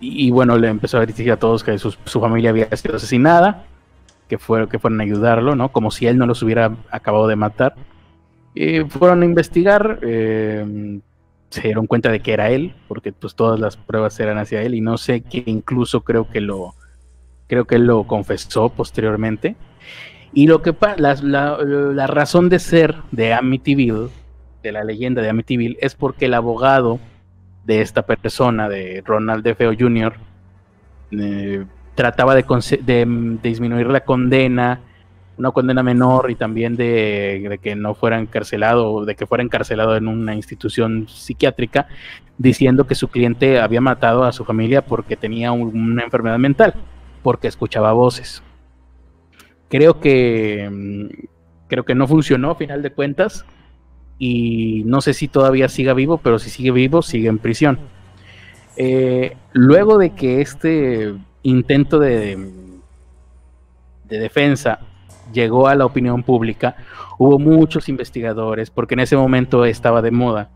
y, bueno, le empezó a decir a todos que su, familia había sido asesinada, que, que fueron a ayudarlo, ¿no? Como si él no los hubiera acabado de matar fueron a investigar, eh, se dieron cuenta de que era él, porque pues todas las pruebas eran hacia él, y no sé que incluso creo que lo, creo que él lo confesó posteriormente. Y lo que la, la, razón de ser de Amityville, de la leyenda de Amityville, es porque el abogado de esta persona, de Ronald D. Feo Jr., trataba de, de, disminuir la condena una condena menor y también de, que no fuera encarcelado, de que fuera encarcelado en una institución psiquiátrica, diciendo que su cliente había matado a su familia porque tenía una enfermedad mental, porque escuchaba voces. Creo que mm, creo que no funcionó a final de cuentas y no sé si todavía siga vivo, pero si sigue vivo sigue en prisión. Eh, luego de que este intento de, de defensa llegó a la opinión pública, hubo muchos investigadores, porque en ese momento estaba de moda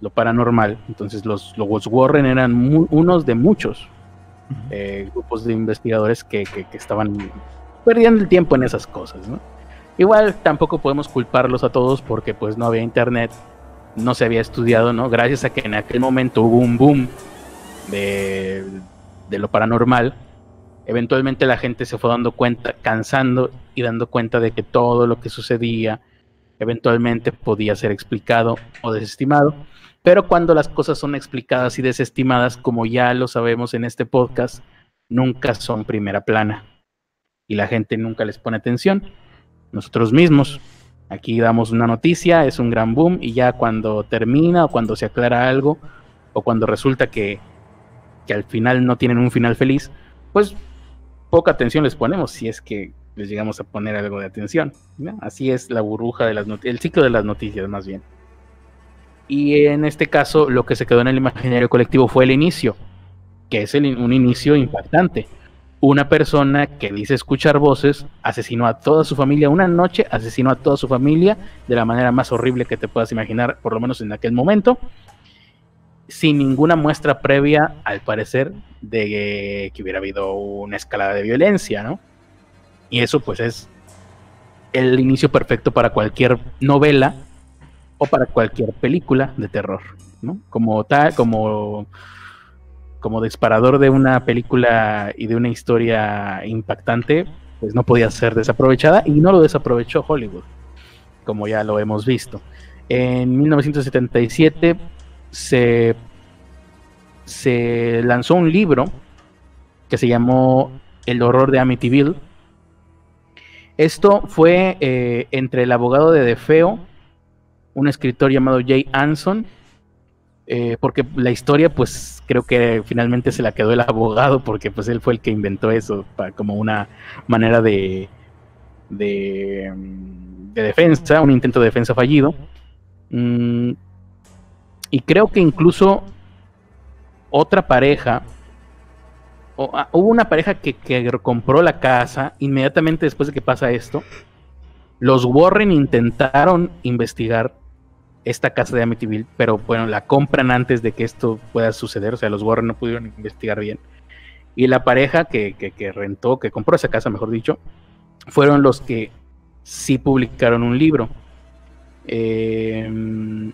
lo paranormal, entonces los, los Warren eran unos de muchos eh, grupos de investigadores que, estaban perdiendo el tiempo en esas cosas, Igual tampoco podemos culparlos a todos porque pues no había internet, no se había estudiado, ¿no? Gracias a que en aquel momento hubo un boom de, de lo paranormal, eventualmente la gente se fue dando cuenta, cansando y dando cuenta de que todo lo que sucedía eventualmente podía ser explicado o desestimado. Pero cuando las cosas son explicadas y desestimadas, como ya lo sabemos en este podcast, nunca son primera plana. Y la gente nunca les pone atención. Nosotros mismos. Aquí damos una noticia, es un gran boom, y ya cuando termina o cuando se aclara algo, o cuando resulta que, que al final no tienen un final feliz, pues poca atención les ponemos si es que les llegamos a poner algo de atención. Así es la burbuja de las noticias, el ciclo de las noticias más bien. Y en este caso lo que se quedó en el imaginario colectivo fue el inicio, que es un inicio impactante. Una persona que dice escuchar voces asesinó a toda su familia una noche, asesinó a toda su familia de la manera más horrible que te puedas imaginar, por lo menos en aquel momento, sin ninguna muestra previa, al parecer, de que hubiera habido una escalada de violencia, ¿no? Y eso pues es el inicio perfecto para cualquier novela o para cualquier película de terror, ¿no? Como tal, como como disparador de una película y de una historia impactante, pues no podía ser desaprovechada y no lo desaprovechó Hollywood, como ya lo hemos visto. En 1977 se, se lanzó un libro que se llamó El horror de Amityville. Esto fue eh, entre el abogado de Defeo, un escritor llamado Jay Anson, eh, porque la historia, pues creo que finalmente se la quedó el abogado, porque pues él fue el que inventó eso como una manera de, de, de defensa, un intento de defensa fallido. Mm, y creo que incluso otra pareja, ah, hubo una pareja que, compró la casa inmediatamente después de que pasa esto. Los Warren intentaron investigar esta casa de Amityville, pero bueno, la compran antes de que esto pueda suceder, o sea, los Warren no pudieron investigar bien. Y la pareja que, que rentó, que compró esa casa, mejor dicho, fueron los que sí publicaron un libro. Eh,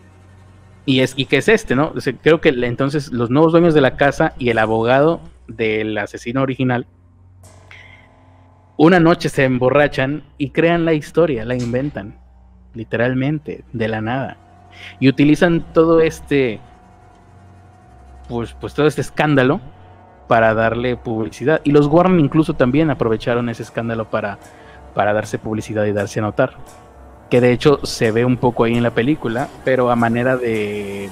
y, es, y que es este, ¿no? creo que entonces los nuevos dueños de la casa y el abogado del asesino original, una noche se emborrachan y crean la historia, la inventan, literalmente, de la nada. Y utilizan todo este, pues, pues todo este escándalo para darle publicidad. Y los Warren incluso también aprovecharon ese escándalo para, para darse publicidad y darse a notar que de hecho se ve un poco ahí en la película, pero a manera de,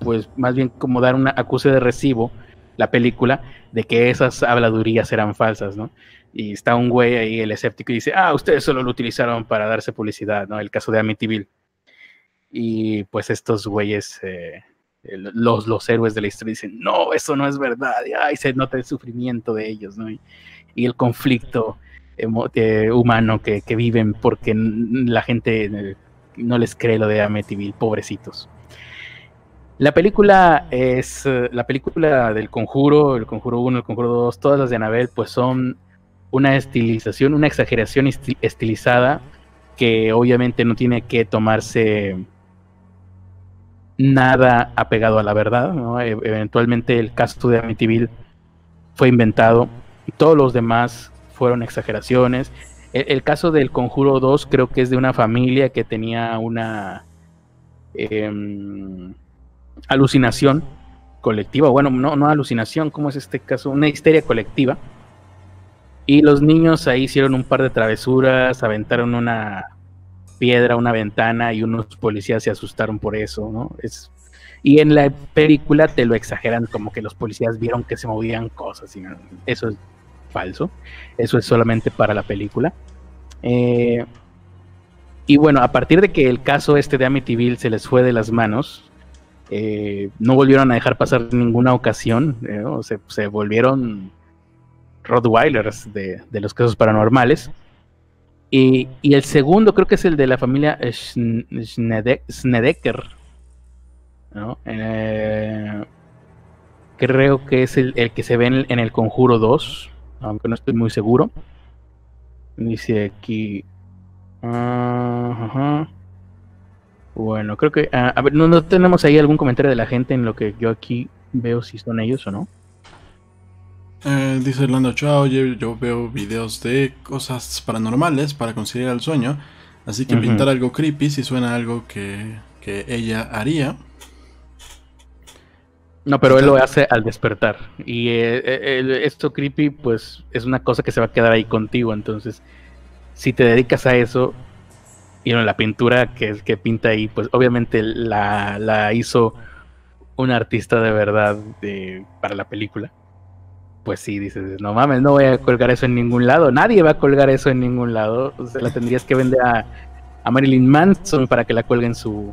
pues más bien como dar una acuse de recibo, la película, de que esas habladurías eran falsas, ¿no? Y está un güey ahí, el escéptico, y dice, ah, ustedes solo lo utilizaron para darse publicidad, ¿no? El caso de Amityville. Y pues estos güeyes, eh, los, los héroes de la historia dicen, no, eso no es verdad, y ay, se nota el sufrimiento de ellos, ¿no? y el conflicto eh, humano que, viven porque la gente no les cree lo de Amityville, pobrecitos. La película es eh, la película del Conjuro, el Conjuro 1, el Conjuro 2, todas las de Anabel, pues son una estilización, una exageración estilizada que obviamente no tiene que tomarse nada apegado a la verdad. E, eventualmente el caso de Amityville fue inventado todos los demás fueron exageraciones. El, caso del Conjuro 2 creo que es de una familia que tenía una em, alucinación colectiva, bueno, no, no alucinación, ¿cómo es este caso? Una histeria colectiva. Y los niños ahí hicieron un par de travesuras, aventaron una piedra, una ventana y unos policías se asustaron por eso, ¿no? Es, y en la película te lo exageran como que los policías vieron que se movían cosas y eso es falso. Eso es solamente para la película. Eh, y bueno, a partir de que el caso este de Amityville se les fue de las manos, eh, no volvieron a dejar pasar ninguna ocasión, eh, se, volvieron Rottweilers de, de, los casos paranormales. Y, el segundo creo que es el de la familia Schnedecker. creo que es el, que se ve en el, Conjuro 2 aunque no estoy muy seguro. Dice aquí. Bueno, creo que. Ah, a ver, ¿no, tenemos ahí algún comentario de la gente en lo que yo aquí veo si son ellos o no? Eh, dice Orlando Chao, yo, veo videos de cosas paranormales para conseguir el sueño. Así que pintar algo creepy si suena algo que, que ella haría. No, pero él lo hace al despertar. Y eh, eh, esto creepy, pues, es una cosa que se va a quedar ahí contigo. Entonces, si te dedicas a eso, y la pintura que, que pinta ahí, pues obviamente la, hizo un artista de verdad para la película. Pues sí, dices, no mames, no voy a colgar eso en ningún lado. Nadie va a colgar eso en ningún lado. O sea, la tendrías que vender a, a Marilyn Manson para que la cuelgue en su,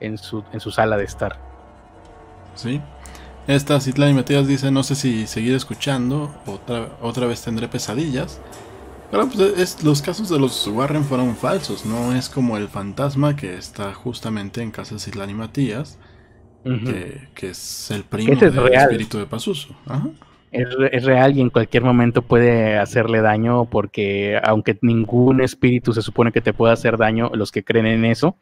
en su, en su sala de estar. ¿sí? Esta Citlani Matías dice, no sé si seguir escuchando, otra, otra vez tendré pesadillas. Pero pues es, los casos de los Warren fueron falsos, no es como el fantasma que está justamente en casa de Citlani Matías, que, es el primo del espíritu de Pazuzu. Es, real y en cualquier momento puede hacerle daño porque aunque ningún espíritu se supone que te pueda hacer daño, los que creen en eso,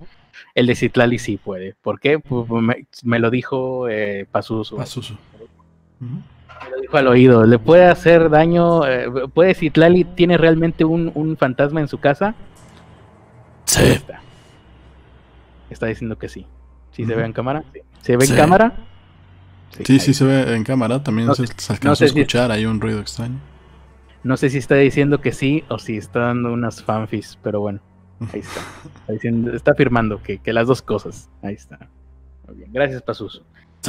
el de Citlali sí puede. ¿Por qué? Pues, me, lo dijo eh, Pazuzu. Me lo dijo al oído. ¿Le puede hacer daño? Eh, ¿Puede Citlali tiene realmente un, fantasma en su casa? Sí. Está. está diciendo que sí. ¿Sí se ve en cámara? ¿Se ve en cámara? Sí, sí, se ve en cámara. También se, alcanzó a escuchar. Hay un ruido extraño. No sé si está diciendo que sí o si está dando unas fanfis, pero bueno. Ahí está. *laughs* Está, afirmando que, las dos cosas. Ahí está. Muy bien. Gracias, Pazuzu.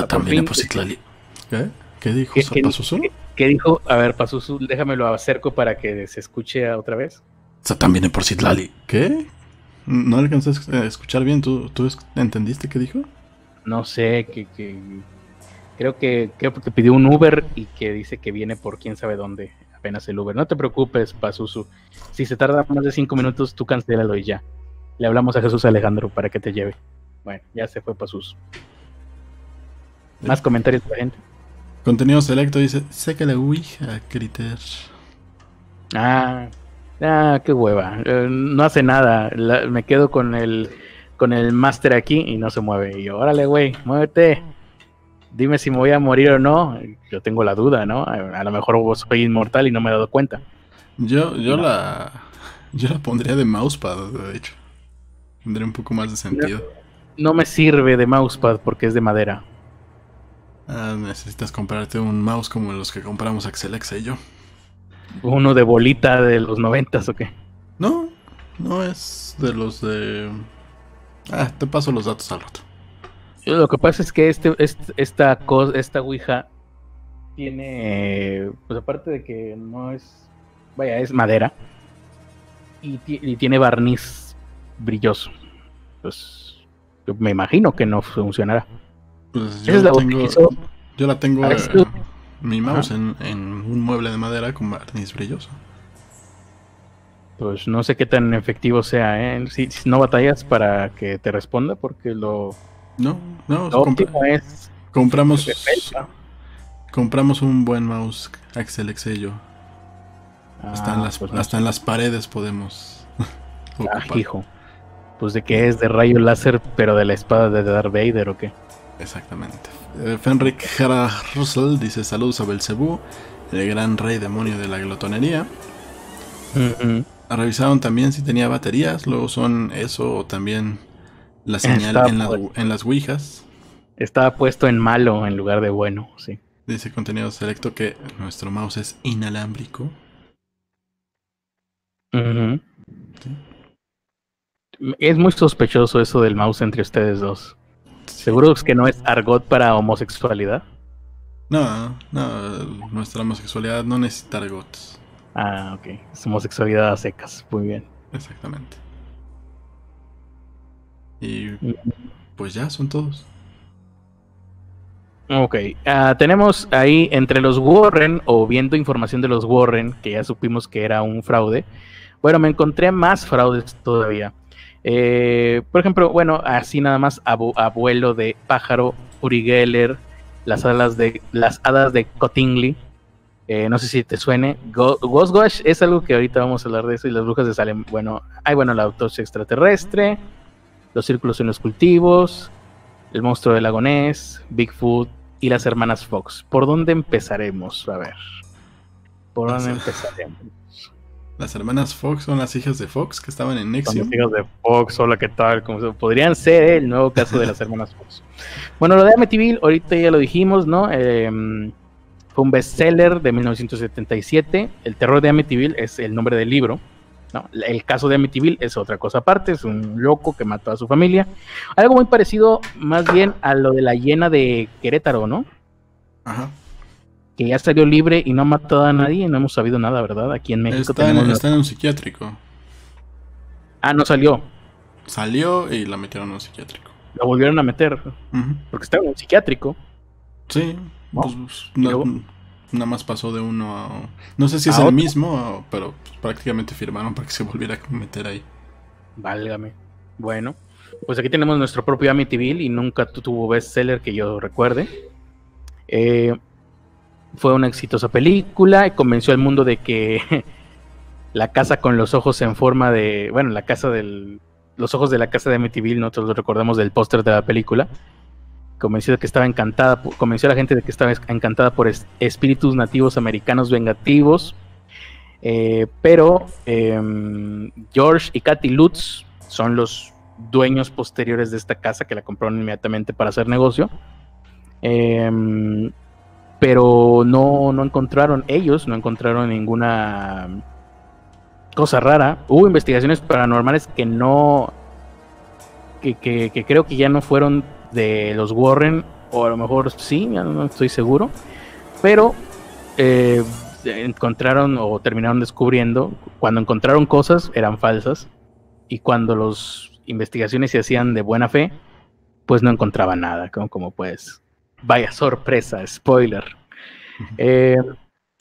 también por ¿Qué? ¿Qué dijo ¿Qué? ¿qué, dijo? A ver, Pazuzu, déjamelo acerco para que se escuche otra vez. también por Citlali. ¿Qué? No alcancé a escuchar bien. ¿Tú, ¿Tú entendiste qué dijo? No sé, que, creo que, creo que pidió un Uber y que dice que viene por quién sabe dónde apenas el Uber. No te preocupes, Pazuzu. Si se tarda más de cinco minutos, tú cancélalo y ya. Le hablamos a Jesús Alejandro para que te lleve. Bueno, ya se fue sus. Más comentarios de la gente. Contenido selecto dice, seca la Ouija, Criter. Ah, ah, qué hueva. Eh, no hace nada. La- me quedo con el con el máster aquí y no se mueve. Y yo, órale, güey, muévete. Dime si me voy a morir o no. Yo tengo la duda, ¿no? A, lo mejor vos soy inmortal y no me he dado cuenta. Yo, yo No. la. Yo la pondría de mousepad, de hecho. Tendría un poco más de sentido. No me sirve de mousepad porque es de madera. Ah, necesitas comprarte un mouse como los que compramos Axel Exa y yo. Uno de bolita de los noventas o qué. No, no es de los de. Ah, te paso los datos al rato. Lo que pasa es que este, este- esta cosa, esta Ouija tiene, pues aparte de que no es, vaya, es madera y, ti- y tiene barniz brilloso. Pues yo me imagino que no funcionará. Pues yo la tengo. Yo la tengo. Eh, mi mouse en, en un mueble de madera con barniz brilloso. Pues no sé qué tan efectivo sea, ¿eh? Si, si no batallas para que te responda, porque lo, No, no, lo óptimo es compramos. Compramos un buen mouse Axel y yo. hasta, en Ah, las, pues no hasta en las paredes podemos *laughs* Ah, hijo. Pues de que es de rayo láser, pero de la espada de Darth Vader o qué. Exactamente. Eh, Fenric Jara Russell dice saludos a Belcebú, el gran rey demonio de la glotonería. Ujú. Revisaron también si tenía baterías, luego son eso o también la señal en, la- en las Ouijas. Estaba puesto en malo en lugar de bueno, sí. Dice contenido selecto que nuestro mouse es inalámbrico. Es muy sospechoso eso del mouse entre ustedes dos. ¿Seguro es que no es argot para homosexualidad? No, no, nuestra homosexualidad no necesita argots. Ah, ok. Es homosexualidad a secas. Muy bien. Exactamente. Y pues ya son todos. Ok. ah, tenemos ahí entre los Warren, o viendo información de los Warren, que ya supimos que era un fraude. Bueno, me encontré más fraudes todavía. Eh, por ejemplo, bueno, así nada más, abu- abuelo de pájaro, Uri Geller, las alas de las hadas de Cottingley. Eh, no sé si te suene. Go- Ghost Wash es algo que ahorita vamos a hablar de eso. Y las brujas de Salem. Bueno, hay bueno la autopsia extraterrestre, los círculos en los cultivos, el monstruo del lago Ness, Bigfoot y las hermanas Fox. ¿Por dónde empezaremos? A ver. ¿Por dónde Las- empezaremos? Las hermanas Fox son las hijas de Fox que estaban en Nexium. los hijos de Fox, hola, ¿qué tal? Como se- podrían ser el nuevo caso de las hermanas Fox. Bueno, lo de Amityville, ahorita ya lo dijimos, ¿no? Eh, fue un bestseller de 1977. El terror de Amityville es el nombre del libro. ¿No? El caso de Amityville es otra cosa aparte, es un loco que mató a su familia. Algo muy parecido más bien a lo de la hiena de Querétaro, ¿no? Ajá. Que ya salió libre y no ha matado a nadie, no hemos sabido nada, ¿verdad? Aquí en México Está en, está en un psiquiátrico. Ah, no salió, Salió y la metieron en un psiquiátrico. lo volvieron a meter, porque estaba en un psiquiátrico. Sí. ¿No? pues, ¿Y no- luego? Nada más pasó de uno a... No sé si es ¿A el otro? mismo, pero pues, prácticamente firmaron para que se volviera a meter ahí. Válgame. Bueno, pues aquí tenemos nuestro propio Amityville y nunca tu- tuvo bestseller que yo recuerde. Eh, fue una exitosa película y convenció al mundo de que *laughs* la casa con los ojos en forma de, bueno, la casa del, los ojos de la casa de Amityville, nosotros lo recordamos del póster de la película. Convenció de que estaba encantada, convenció a la gente de que estaba es- encantada por es- espíritus nativos americanos vengativos. Eh, pero em, George y Kathy Lutz son los dueños posteriores de esta casa que la compraron inmediatamente para hacer negocio. Em, pero no, no encontraron, ellos no encontraron ninguna cosa rara. Hubo investigaciones paranormales que no, que creo que ya no fueron de los Warren, o a lo mejor sí, ya no estoy seguro. Pero eh, encontraron o terminaron descubriendo, cuando encontraron cosas eran falsas y cuando las investigaciones se hacían de buena fe, pues no encontraban nada, como, como pues, vaya sorpresa, spoiler. Eh,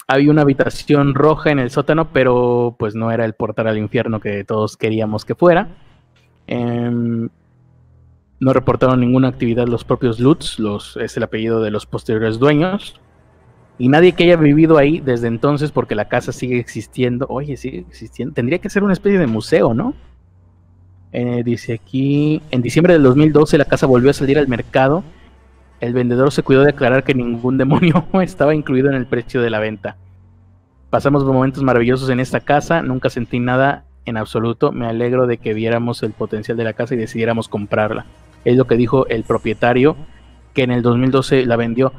había una habitación roja en el sótano, pero pues no era el portal al infierno que todos queríamos que fuera. Em, no reportaron ninguna actividad los propios Lutz, los, es el apellido de los posteriores dueños. Y nadie que haya vivido ahí desde entonces, porque la casa sigue existiendo. Oye, sigue existiendo. Tendría que ser una especie de museo, ¿no? Eh, dice aquí, en diciembre del 2012 la casa volvió a salir al mercado. El vendedor se cuidó de aclarar que ningún *laughs* demonio estaba incluido en el precio de la venta. Pasamos momentos maravillosos en esta casa, nunca sentí nada en absoluto. Me alegro de que viéramos el potencial de la casa y decidiéramos comprarla. Es lo que dijo el propietario, que en el 2012 la vendió.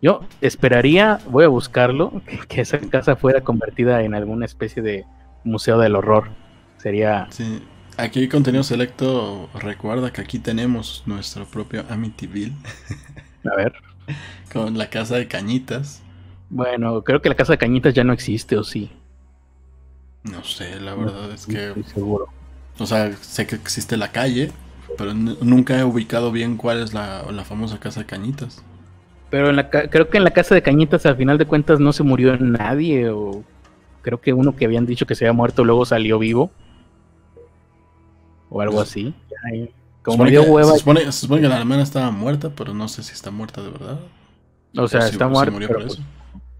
Yo esperaría, voy a buscarlo, *laughs* que, esa casa fuera convertida en alguna especie de museo del horror. Sería... Sí. Aquí hay contenido selecto. Recuerda que aquí tenemos nuestro propio Amityville. *laughs* A ver. Con la casa de cañitas. Bueno, creo que la casa de cañitas ya no existe, ¿o sí? No sé, la verdad es que. Estoy seguro. O sea, sé que existe la calle, pero nunca he ubicado bien cuál es la, famosa casa de cañitas. Pero en la, creo que en la casa de cañitas, al final de cuentas, no se murió nadie, o creo que uno que habían dicho que se había muerto luego salió vivo. O algo pues, así. Como se supone, que, se, supone, que la hermana estaba muerta, pero no sé si está muerta de verdad. O sea, está muerta. Pues,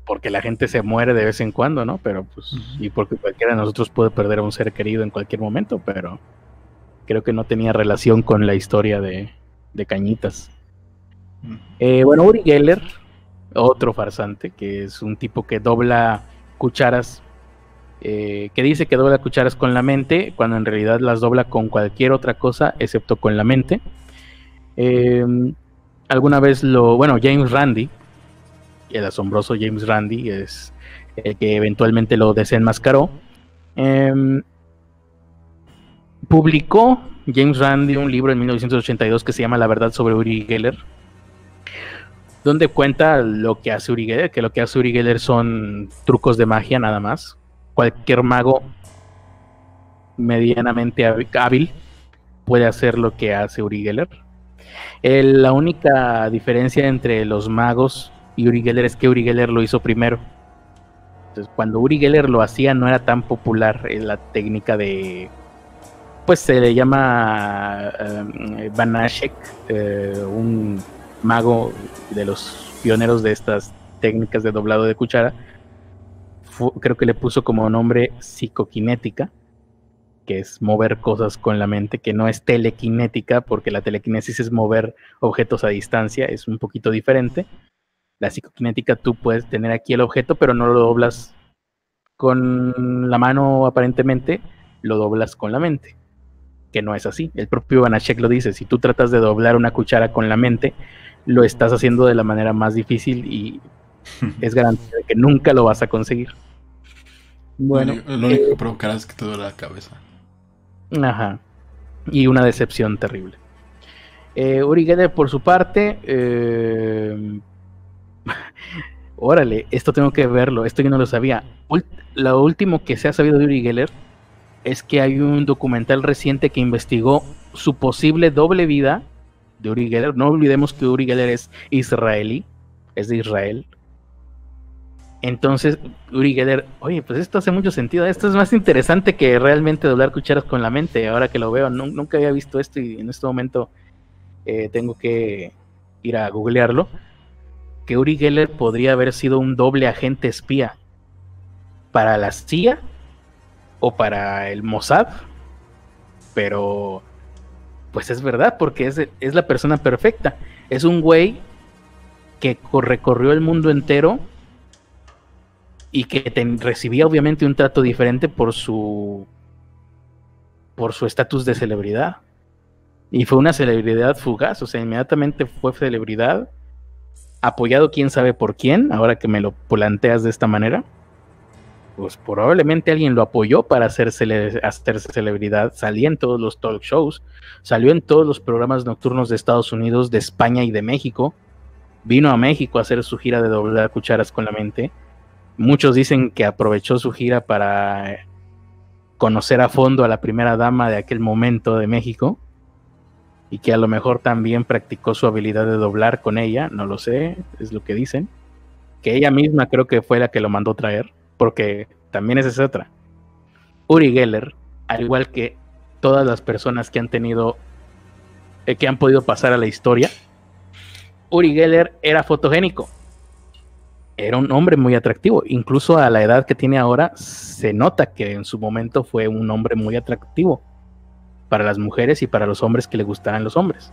porque la gente se muere de vez en cuando, ¿no? Pero pues, y porque cualquiera de nosotros puede perder a un ser querido en cualquier momento, pero creo que no tenía relación con la historia de, de Cañitas. Eh, bueno, Uri Geller, otro farsante, que es un tipo que dobla cucharas, eh, que dice que dobla cucharas con la mente, cuando en realidad las dobla con cualquier otra cosa excepto con la mente. Eh, alguna vez lo, bueno, James Randi, el asombroso James Randi es el que eventualmente lo desenmascaró. Em, publicó James Randi un libro en 1982 que se llama La verdad sobre Uri Geller, donde cuenta lo que hace Uri Geller, que lo que hace Uri Geller son trucos de magia nada más. Cualquier mago medianamente hábil puede hacer lo que hace Uri Geller. la única diferencia entre los magos y Uri Geller es que Uri Geller lo hizo primero. Entonces, cuando Uri Geller lo hacía, no era tan popular en la técnica de. Pues se le llama uh, Banashek, eh, un mago de los pioneros de estas técnicas de doblado de cuchara. creo que le puso como nombre psicoquinética, que es mover cosas con la mente, que no es telequinética, porque la telequinesis es mover objetos a distancia, es un poquito diferente la psicoquinética tú puedes tener aquí el objeto, pero no lo doblas con la mano aparentemente, lo doblas con la mente, que no es así. El propio Banachek lo dice, si tú tratas de doblar una cuchara con la mente, lo estás haciendo de la manera más difícil y *laughs* es garantía de que nunca lo vas a conseguir. Bueno, lo único que eh, provocará es que te duele la cabeza. Ajá. Y una decepción terrible. Eh, Uri Geller, por su parte, eh, *laughs* Órale, esto tengo que verlo, esto yo no lo sabía. lo último que se ha sabido de Uri Geller es que hay un documental reciente que investigó su posible doble vida de Uri Geller. No olvidemos que Uri Geller es israelí, es de Israel. Entonces, Uri Geller, oye, pues esto hace mucho sentido. Esto es más interesante que realmente doblar cucharas con la mente. Ahora que lo veo, nunca había visto esto y en este momento eh, tengo que ir a googlearlo que Uri Geller podría haber sido un doble agente espía para la CIA o para el Mossad, pero pues es verdad, porque es, es la persona perfecta. Es un güey que recorrió el mundo entero y que recibía obviamente un trato diferente por su por su estatus de celebridad. Y fue una celebridad fugaz, o sea, inmediatamente fue celebridad apoyado quién sabe por quién, ahora que me lo planteas de esta manera, pues probablemente alguien lo apoyó para hacerse, celebridad, salía en todos los talk shows, salió en todos los programas nocturnos de Estados Unidos, de España y de México, vino a México a hacer su gira de doblar cucharas con la mente. Muchos dicen que aprovechó su gira para conocer a fondo a la primera dama de aquel momento de México y que a lo mejor también practicó su habilidad de doblar con ella, no lo sé, es lo que dicen. Que ella misma creo que fue la que lo mandó traer, porque también esa es otra. Uri Geller, al igual que todas las personas que han tenido, eh, que han podido pasar a la historia, Uri Geller era fotogénico. Era un hombre muy atractivo. Incluso a la edad que tiene ahora, se nota que en su momento fue un hombre muy atractivo para las mujeres y para los hombres que le gustaran los hombres.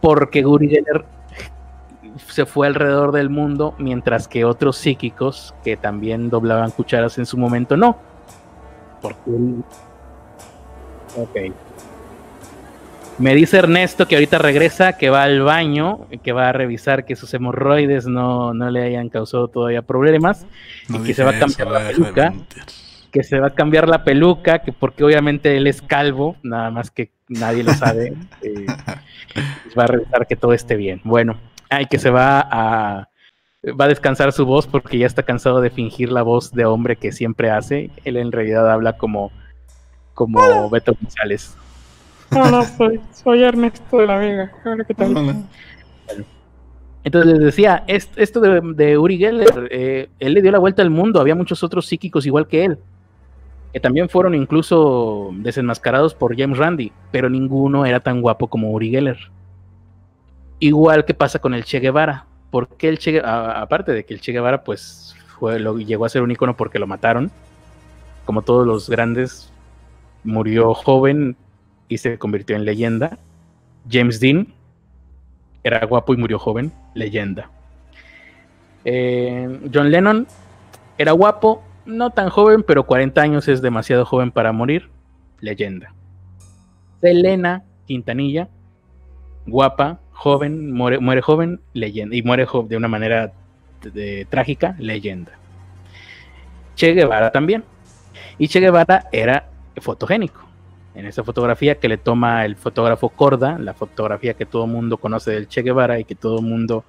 Porque Uri Geller se fue alrededor del mundo, mientras que otros psíquicos que también doblaban cucharas en su momento no. Porque Ok. Me dice Ernesto que ahorita regresa, que va al baño, que va a revisar que sus hemorroides no, le hayan causado todavía problemas y que se va a cambiar la peluca. Que se va a cambiar la peluca, que porque obviamente él es calvo, nada más que nadie lo sabe. *laughs* Eh, va a revisar que todo esté bien. Bueno, ay, que se va a va a descansar su voz porque ya está cansado de fingir la voz de hombre que siempre hace. Él en realidad habla como como Beto González. Hola, soy, soy Ernesto de la Vega. ¿qué tal? Entonces les decía, esto de, Uri Geller, eh, él le dio la vuelta al mundo, había muchos otros psíquicos igual que él, que también fueron incluso desenmascarados por James Randi, pero ninguno era tan guapo como Uri Geller. Igual que pasa con el Che Guevara, porque el Che aparte de que el Che Guevara pues fue, lo, llegó a ser un icono porque lo mataron, como todos los grandes murió joven y se convirtió en leyenda. James Dean era guapo y murió joven, leyenda. Eh, John Lennon era guapo, no tan joven, pero 40 años es demasiado joven para morir, leyenda. Selena Quintanilla, guapa, joven, muere, joven, leyenda. Y muere de una manera trágica, leyenda. Che Guevara también. Y Che Guevara era fotogénico. En esa fotografía que le toma el fotógrafo Corda, la fotografía que todo el mundo conoce del Che Guevara y que todo el mundo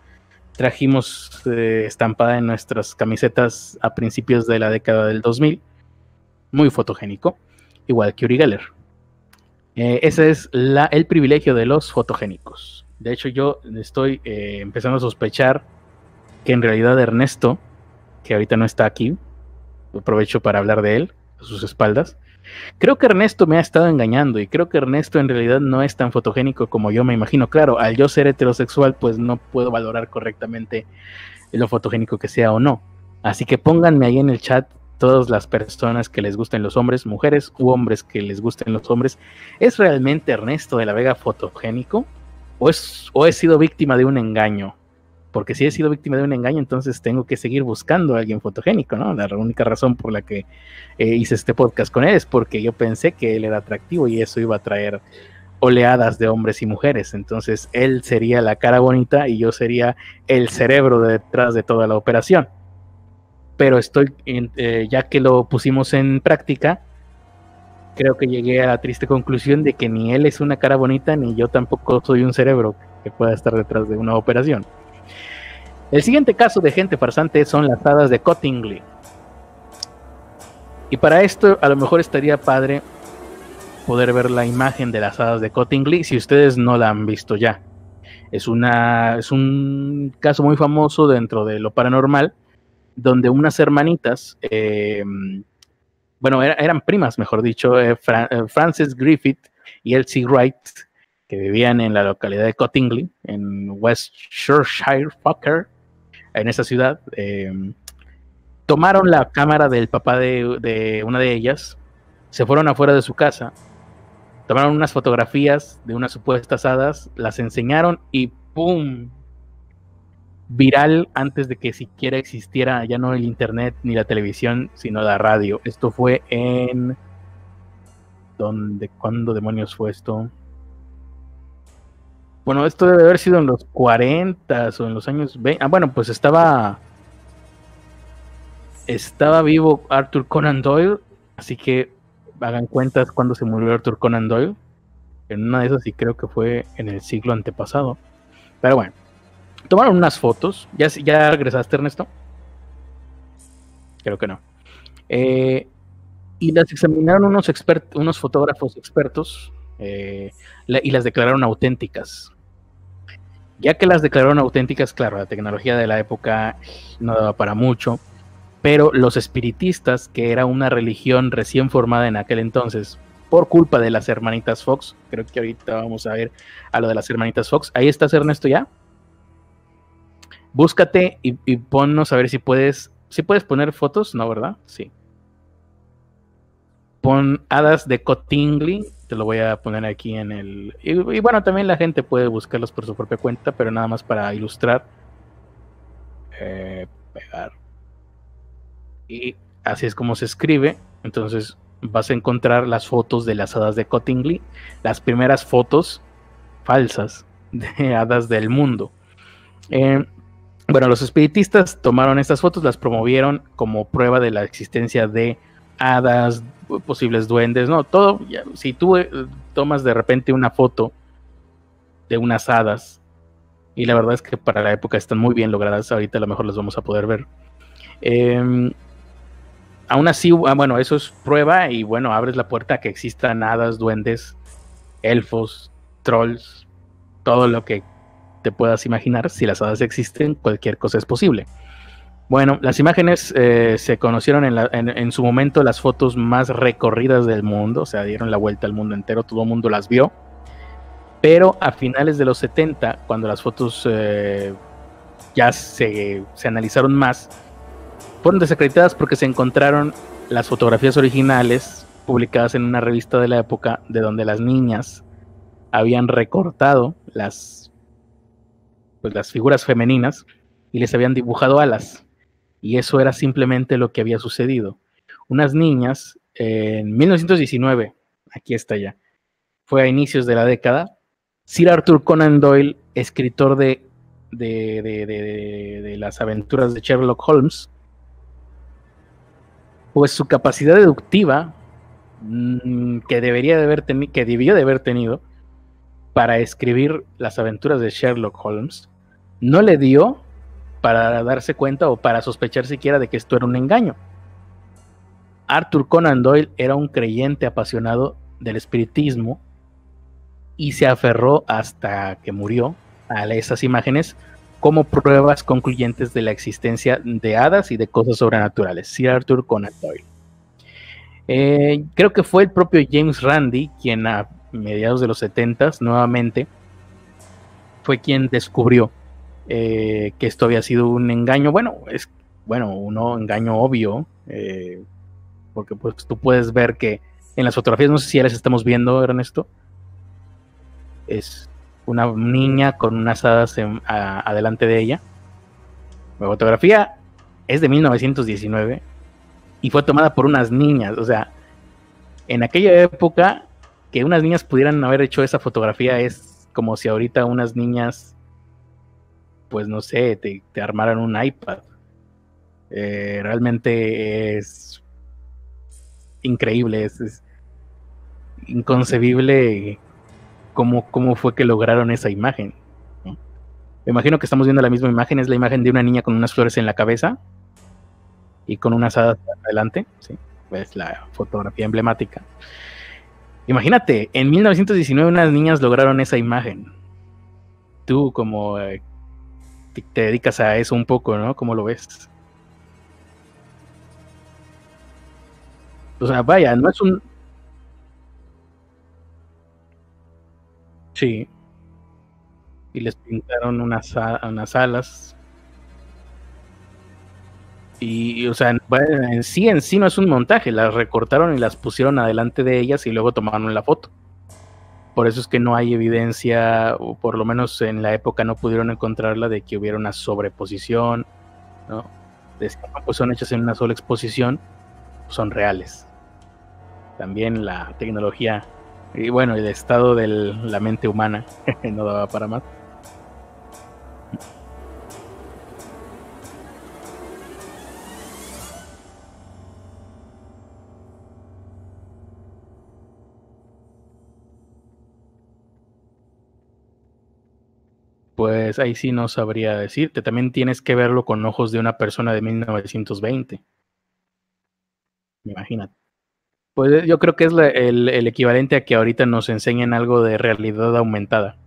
trajimos eh, estampada en nuestras camisetas a principios de la década del 2000. Muy fotogénico, igual que Uri Geller. Eh, ese es el privilegio de los fotogénicos. De hecho, yo estoy eh, empezando a sospechar que en realidad Ernesto, que ahorita no está aquí, aprovecho para hablar de él, a sus espaldas, Creo que Ernesto me ha estado engañando y creo que Ernesto en realidad no es tan fotogénico como yo me imagino. Claro, al yo ser heterosexual, pues no puedo valorar correctamente lo fotogénico que sea o no. Así que pónganme ahí en el chat todas las personas que les gusten los hombres, mujeres u hombres que les gusten los hombres. ¿Es realmente Ernesto de la Vega fotogénico? ¿O, es, o he sido víctima de un engaño? porque si he sido víctima de un engaño, entonces tengo que seguir buscando a alguien fotogénico, ¿no? La única razón por la que eh, hice este podcast con él es porque yo pensé que él era atractivo y eso iba a traer oleadas de hombres y mujeres. Entonces él sería la cara bonita y yo sería el cerebro detrás de toda la operación. Pero estoy, eh, ya que lo pusimos en práctica, creo que llegué a la triste conclusión de que ni él es una cara bonita, ni yo tampoco soy un cerebro que pueda estar detrás de una operación. El siguiente caso de gente farsante son las hadas de Cottingley. Y para esto a lo mejor estaría padre poder ver la imagen de las hadas de Cottingley si ustedes no la han visto ya. Es, una, es un caso muy famoso dentro de lo paranormal, donde unas hermanitas, em, bueno, eran primas, mejor dicho, eh, eh, Frances Griffith y Elsie Wright, que vivían en la localidad de Cottingley, en West Shropshire, Fucker, en esa ciudad, eh, tomaron la cámara del papá de, una de ellas, se fueron afuera de su casa, tomaron unas fotografías de unas supuestas hadas, las enseñaron y ¡pum! Viral antes de que siquiera existiera ya no el internet ni la televisión, sino la radio. Esto fue en... ¿Dónde? ¿Cuándo demonios fue esto? Bueno, esto debe haber sido en los 40 o en los años 20. Ah, bueno, pues estaba. Estaba vivo Arthur Conan Doyle, así que hagan cuentas cuando se murió Arthur Conan Doyle. En una de esas sí creo que fue en el siglo antepasado. Pero bueno, tomaron unas fotos. ¿Ya, ya regresaste, Ernesto? Creo que no. Eh, y las examinaron unos, unos fotógrafos expertos eh, y las declararon auténticas. Ya que las declararon auténticas, claro, la tecnología de la época no daba para mucho, pero los espiritistas, que era una religión recién formada en aquel entonces, por culpa de las hermanitas Fox. Creo que ahorita vamos a ver a lo de las hermanitas Fox. Ahí estás, Ernesto, ya. Búscate y, ponnos a ver si puedes. Si puedes poner fotos, ¿no, verdad? Sí. Pon hadas de Cottingley. Te lo voy a poner aquí en el. Y, y bueno, también la gente puede buscarlos por su propia cuenta, pero nada más para ilustrar. Eh, pegar. Y así es como se escribe. Entonces vas a encontrar las fotos de las hadas de Cottingley, las primeras fotos falsas de hadas del mundo. Eh, bueno, los espiritistas tomaron estas fotos, las promovieron como prueba de la existencia de hadas, posibles duendes, no, todo. Si tú eh, tomas de repente una foto de unas hadas, y la verdad es que para la época están muy bien logradas, ahorita a lo mejor las vamos a poder ver. Eh, aún así, ah, bueno, eso es prueba y bueno, abres la puerta a que existan hadas, duendes, elfos, trolls, todo lo que te puedas imaginar. Si las hadas existen, cualquier cosa es posible. Bueno, las imágenes eh, se conocieron en, su momento las fotos más recorridas del mundo, o sea, dieron la vuelta al mundo entero, todo el mundo las vio. Pero a finales de los 70, cuando las fotos eh, ya se, se analizaron más, fueron desacreditadas porque se encontraron las fotografías originales publicadas en una revista de la época de donde las niñas habían recortado las pues las figuras femeninas y les habían dibujado alas y eso era simplemente lo que había sucedido. Unas niñas en 1919, aquí está ya, fue a inicios de la década, Sir Arthur Conan Doyle, escritor de, de, de, de las aventuras de Sherlock Holmes, pues su capacidad deductiva mmm, que debería de haber que debió de haber tenido para escribir las aventuras de Sherlock Holmes, no le dio para darse cuenta o para sospechar siquiera de que esto era un engaño. Arthur Conan Doyle era un creyente apasionado del espiritismo y se aferró hasta que murió a esas imágenes como pruebas concluyentes de la existencia de hadas y de cosas sobrenaturales. Sir Arthur Conan Doyle. Eh, creo que fue el propio James Randi quien mediados de los 70 nuevamente fue quien descubrió eh, que esto había sido un engaño. Bueno, es bueno, un engaño obvio, eh, porque pues tú puedes ver que en las fotografías, no sé si ya las estamos viendo, Ernesto, es una niña con unas hadas en, adelante de ella. La fotografía es de 1919 y fue tomada por unas niñas. O sea, en aquella época que unas niñas pudieran haber hecho esa fotografía es como si ahorita unas niñas, pues no sé, te, armaran un iPad. Eh, realmente es increíble, es, es inconcebible cómo, cómo fue que lograron esa imagen. Me imagino que estamos viendo la misma imagen, es la imagen de una niña con unas flores en la cabeza y con unas hadas adelante, ¿sí? es la fotografía emblemática. Imagínate, en 1919 unas niñas lograron esa imagen. Tú como eh, te, dedicas a eso un poco, ¿no? ¿Cómo lo ves? O sea, vaya, no es un, Sí. Y les pintaron unas, unas alas. Y, o sea, en sí, en sí no es un montaje, las recortaron y las pusieron adelante de ellas y luego tomaron la foto. Por eso es que no hay evidencia, o por lo menos en la época no pudieron encontrarla de que hubiera una sobreposición, ¿no? pues son hechas en una sola exposición, son reales. También la tecnología y bueno, el estado de la mente humana *laughs* no daba para más. Pues ahí sí no sabría decirte. También tienes que verlo con ojos de una persona de 1920. Imagínate. Pues yo creo que es el, equivalente a que ahorita nos enseñen algo de realidad aumentada.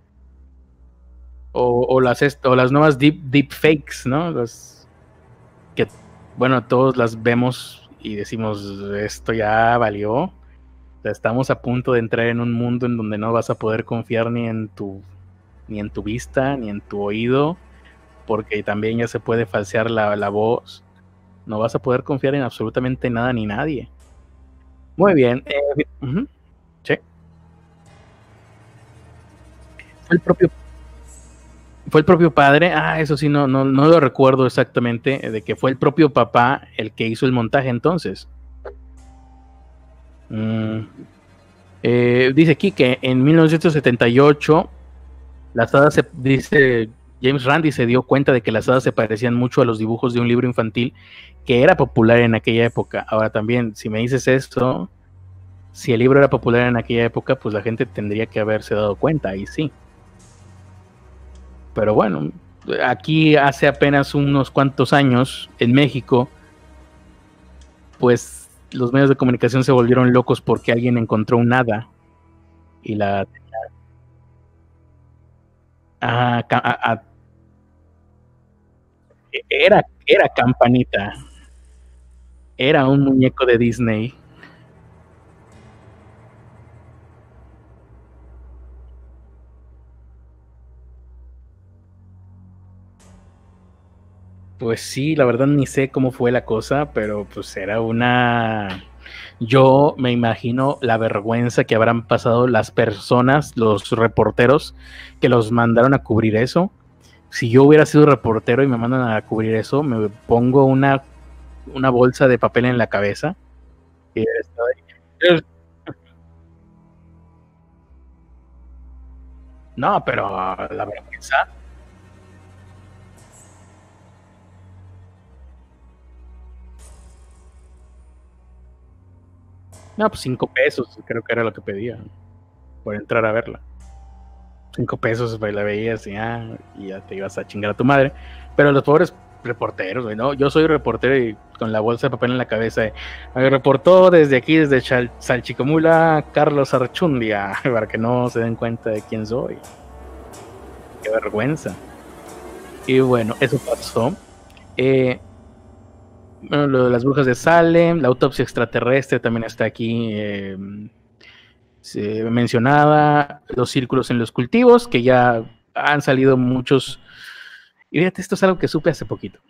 O, las, nuevas deep, deep fakes, ¿no? Que, bueno, todos las vemos y decimos, esto ya valió. estamos a punto de entrar en un mundo en donde no vas a poder confiar ni en tu ni en tu vista, ni en tu oído, porque también ya se puede falsear la, la voz. No vas a poder confiar en absolutamente nada ni nadie. Muy bien. eh, sí. Fue el propio fue el propio padre. Ah, eso sí, no, no, no lo recuerdo exactamente. eh, De que fue el propio papá el que hizo el montaje entonces. Mm. Eh, dice aquí que en 1978 las hadas se dice James Randi se dio cuenta de que las hadas se parecían mucho a los dibujos de un libro infantil que era popular en aquella época. Ahora también, si me dices esto, si el libro era popular en aquella época, pues la gente tendría que haberse dado cuenta, y sí. Pero bueno, aquí hace apenas unos cuantos años, en México, pues los medios de comunicación se volvieron locos porque alguien encontró un hada y la Ah, era, era campanita. Era un muñeco de Disney. Pues sí, la verdad ni sé cómo fue la cosa, pero pues era una... Yo me imagino la vergüenza que habrán pasado las personas, los reporteros que los mandaron a cubrir eso. Si yo hubiera sido reportero y me mandan a cubrir eso, me pongo una, una bolsa de papel en la cabeza. Y estoy- No, pero la vergüenza. No, pues cinco pesos, creo que era lo que pedía por entrar a verla. Cinco pesos, pues la veías y, ah, y ya te ibas a chingar a tu madre. Pero los pobres reporteros, güey, ¿no? Yo soy reportero y con la bolsa de papel en la cabeza. eh, reportó desde aquí, desde Chal- Salchicomula, Carlos Archundia, *laughs* para que no se den cuenta de quién soy. Qué vergüenza. Y bueno, eso pasó. Eh, bueno, lo de las brujas de Salem, la autopsia extraterrestre también está aquí eh, se mencionaba, los círculos en los cultivos, que ya han salido muchos. Y fíjate, esto es algo que supe hace poquito.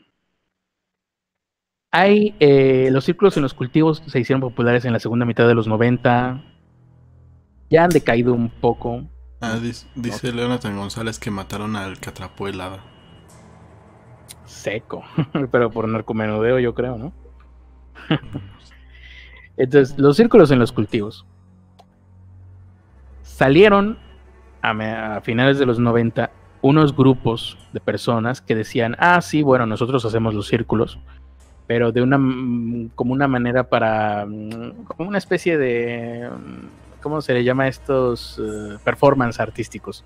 Hay eh, los círculos en los cultivos se hicieron populares en la segunda mitad de los 90. Ya han decaído un poco. Ah, dis- dice Leonathan González que mataron al que atrapó el hada. Seco. *laughs* Pero por narcomenudeo, yo creo, ¿no? Entonces, los círculos en los cultivos salieron a, finales de los 90 unos grupos de personas que decían, ah, sí, bueno, nosotros hacemos los círculos, pero de una, mm, como una manera para, mm, como una especie de, mm, ¿cómo se le llama estos eh, performance artísticos?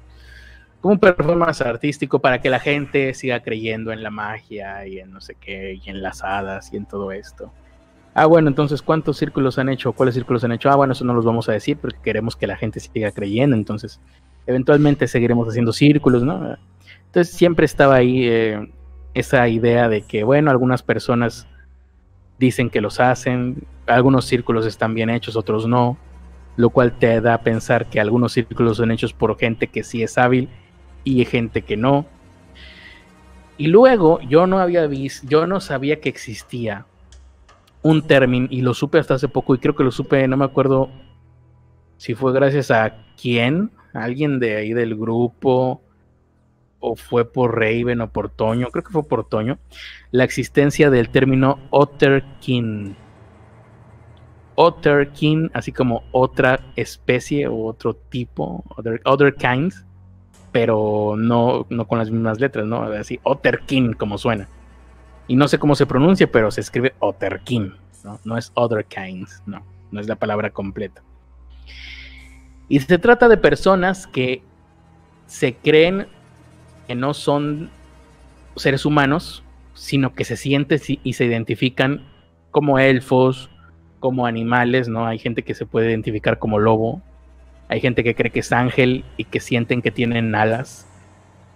Como un performance artístico para que la gente siga creyendo en la magia y en no sé qué, y en las hadas y en todo esto. Ah, bueno, entonces, ¿cuántos círculos han hecho? ¿Cuáles círculos han hecho? Ah, bueno, eso no los vamos a decir porque queremos que la gente siga creyendo. Entonces, eventualmente seguiremos haciendo círculos, ¿no? Entonces, siempre estaba ahí eh, esa idea de que, bueno, algunas personas dicen que los hacen, algunos círculos están bien hechos, otros no, lo cual te da a pensar que algunos círculos son hechos por gente que sí es hábil y gente que no. Y luego yo no había visto, yo no sabía que existía un término y lo supe hasta hace poco y creo que lo supe, no me acuerdo si fue gracias a quién, alguien de ahí del grupo o fue por Raven o por Toño, creo que fue por Toño, la existencia del término Otterkin. Otterkin, así como otra especie o otro tipo, other, other kinds, pero no, no con las mismas letras, ¿no? Así, Otterkin, como suena. Y no sé cómo se pronuncia, pero se escribe Otterkin, ¿no? No es other kinds, no, no es la palabra completa. Y se trata de personas que se creen que no son seres humanos, sino que se sienten y se identifican como elfos, como animales, ¿no? Hay gente que se puede identificar como lobo, hay gente que cree que es ángel y que sienten que tienen alas,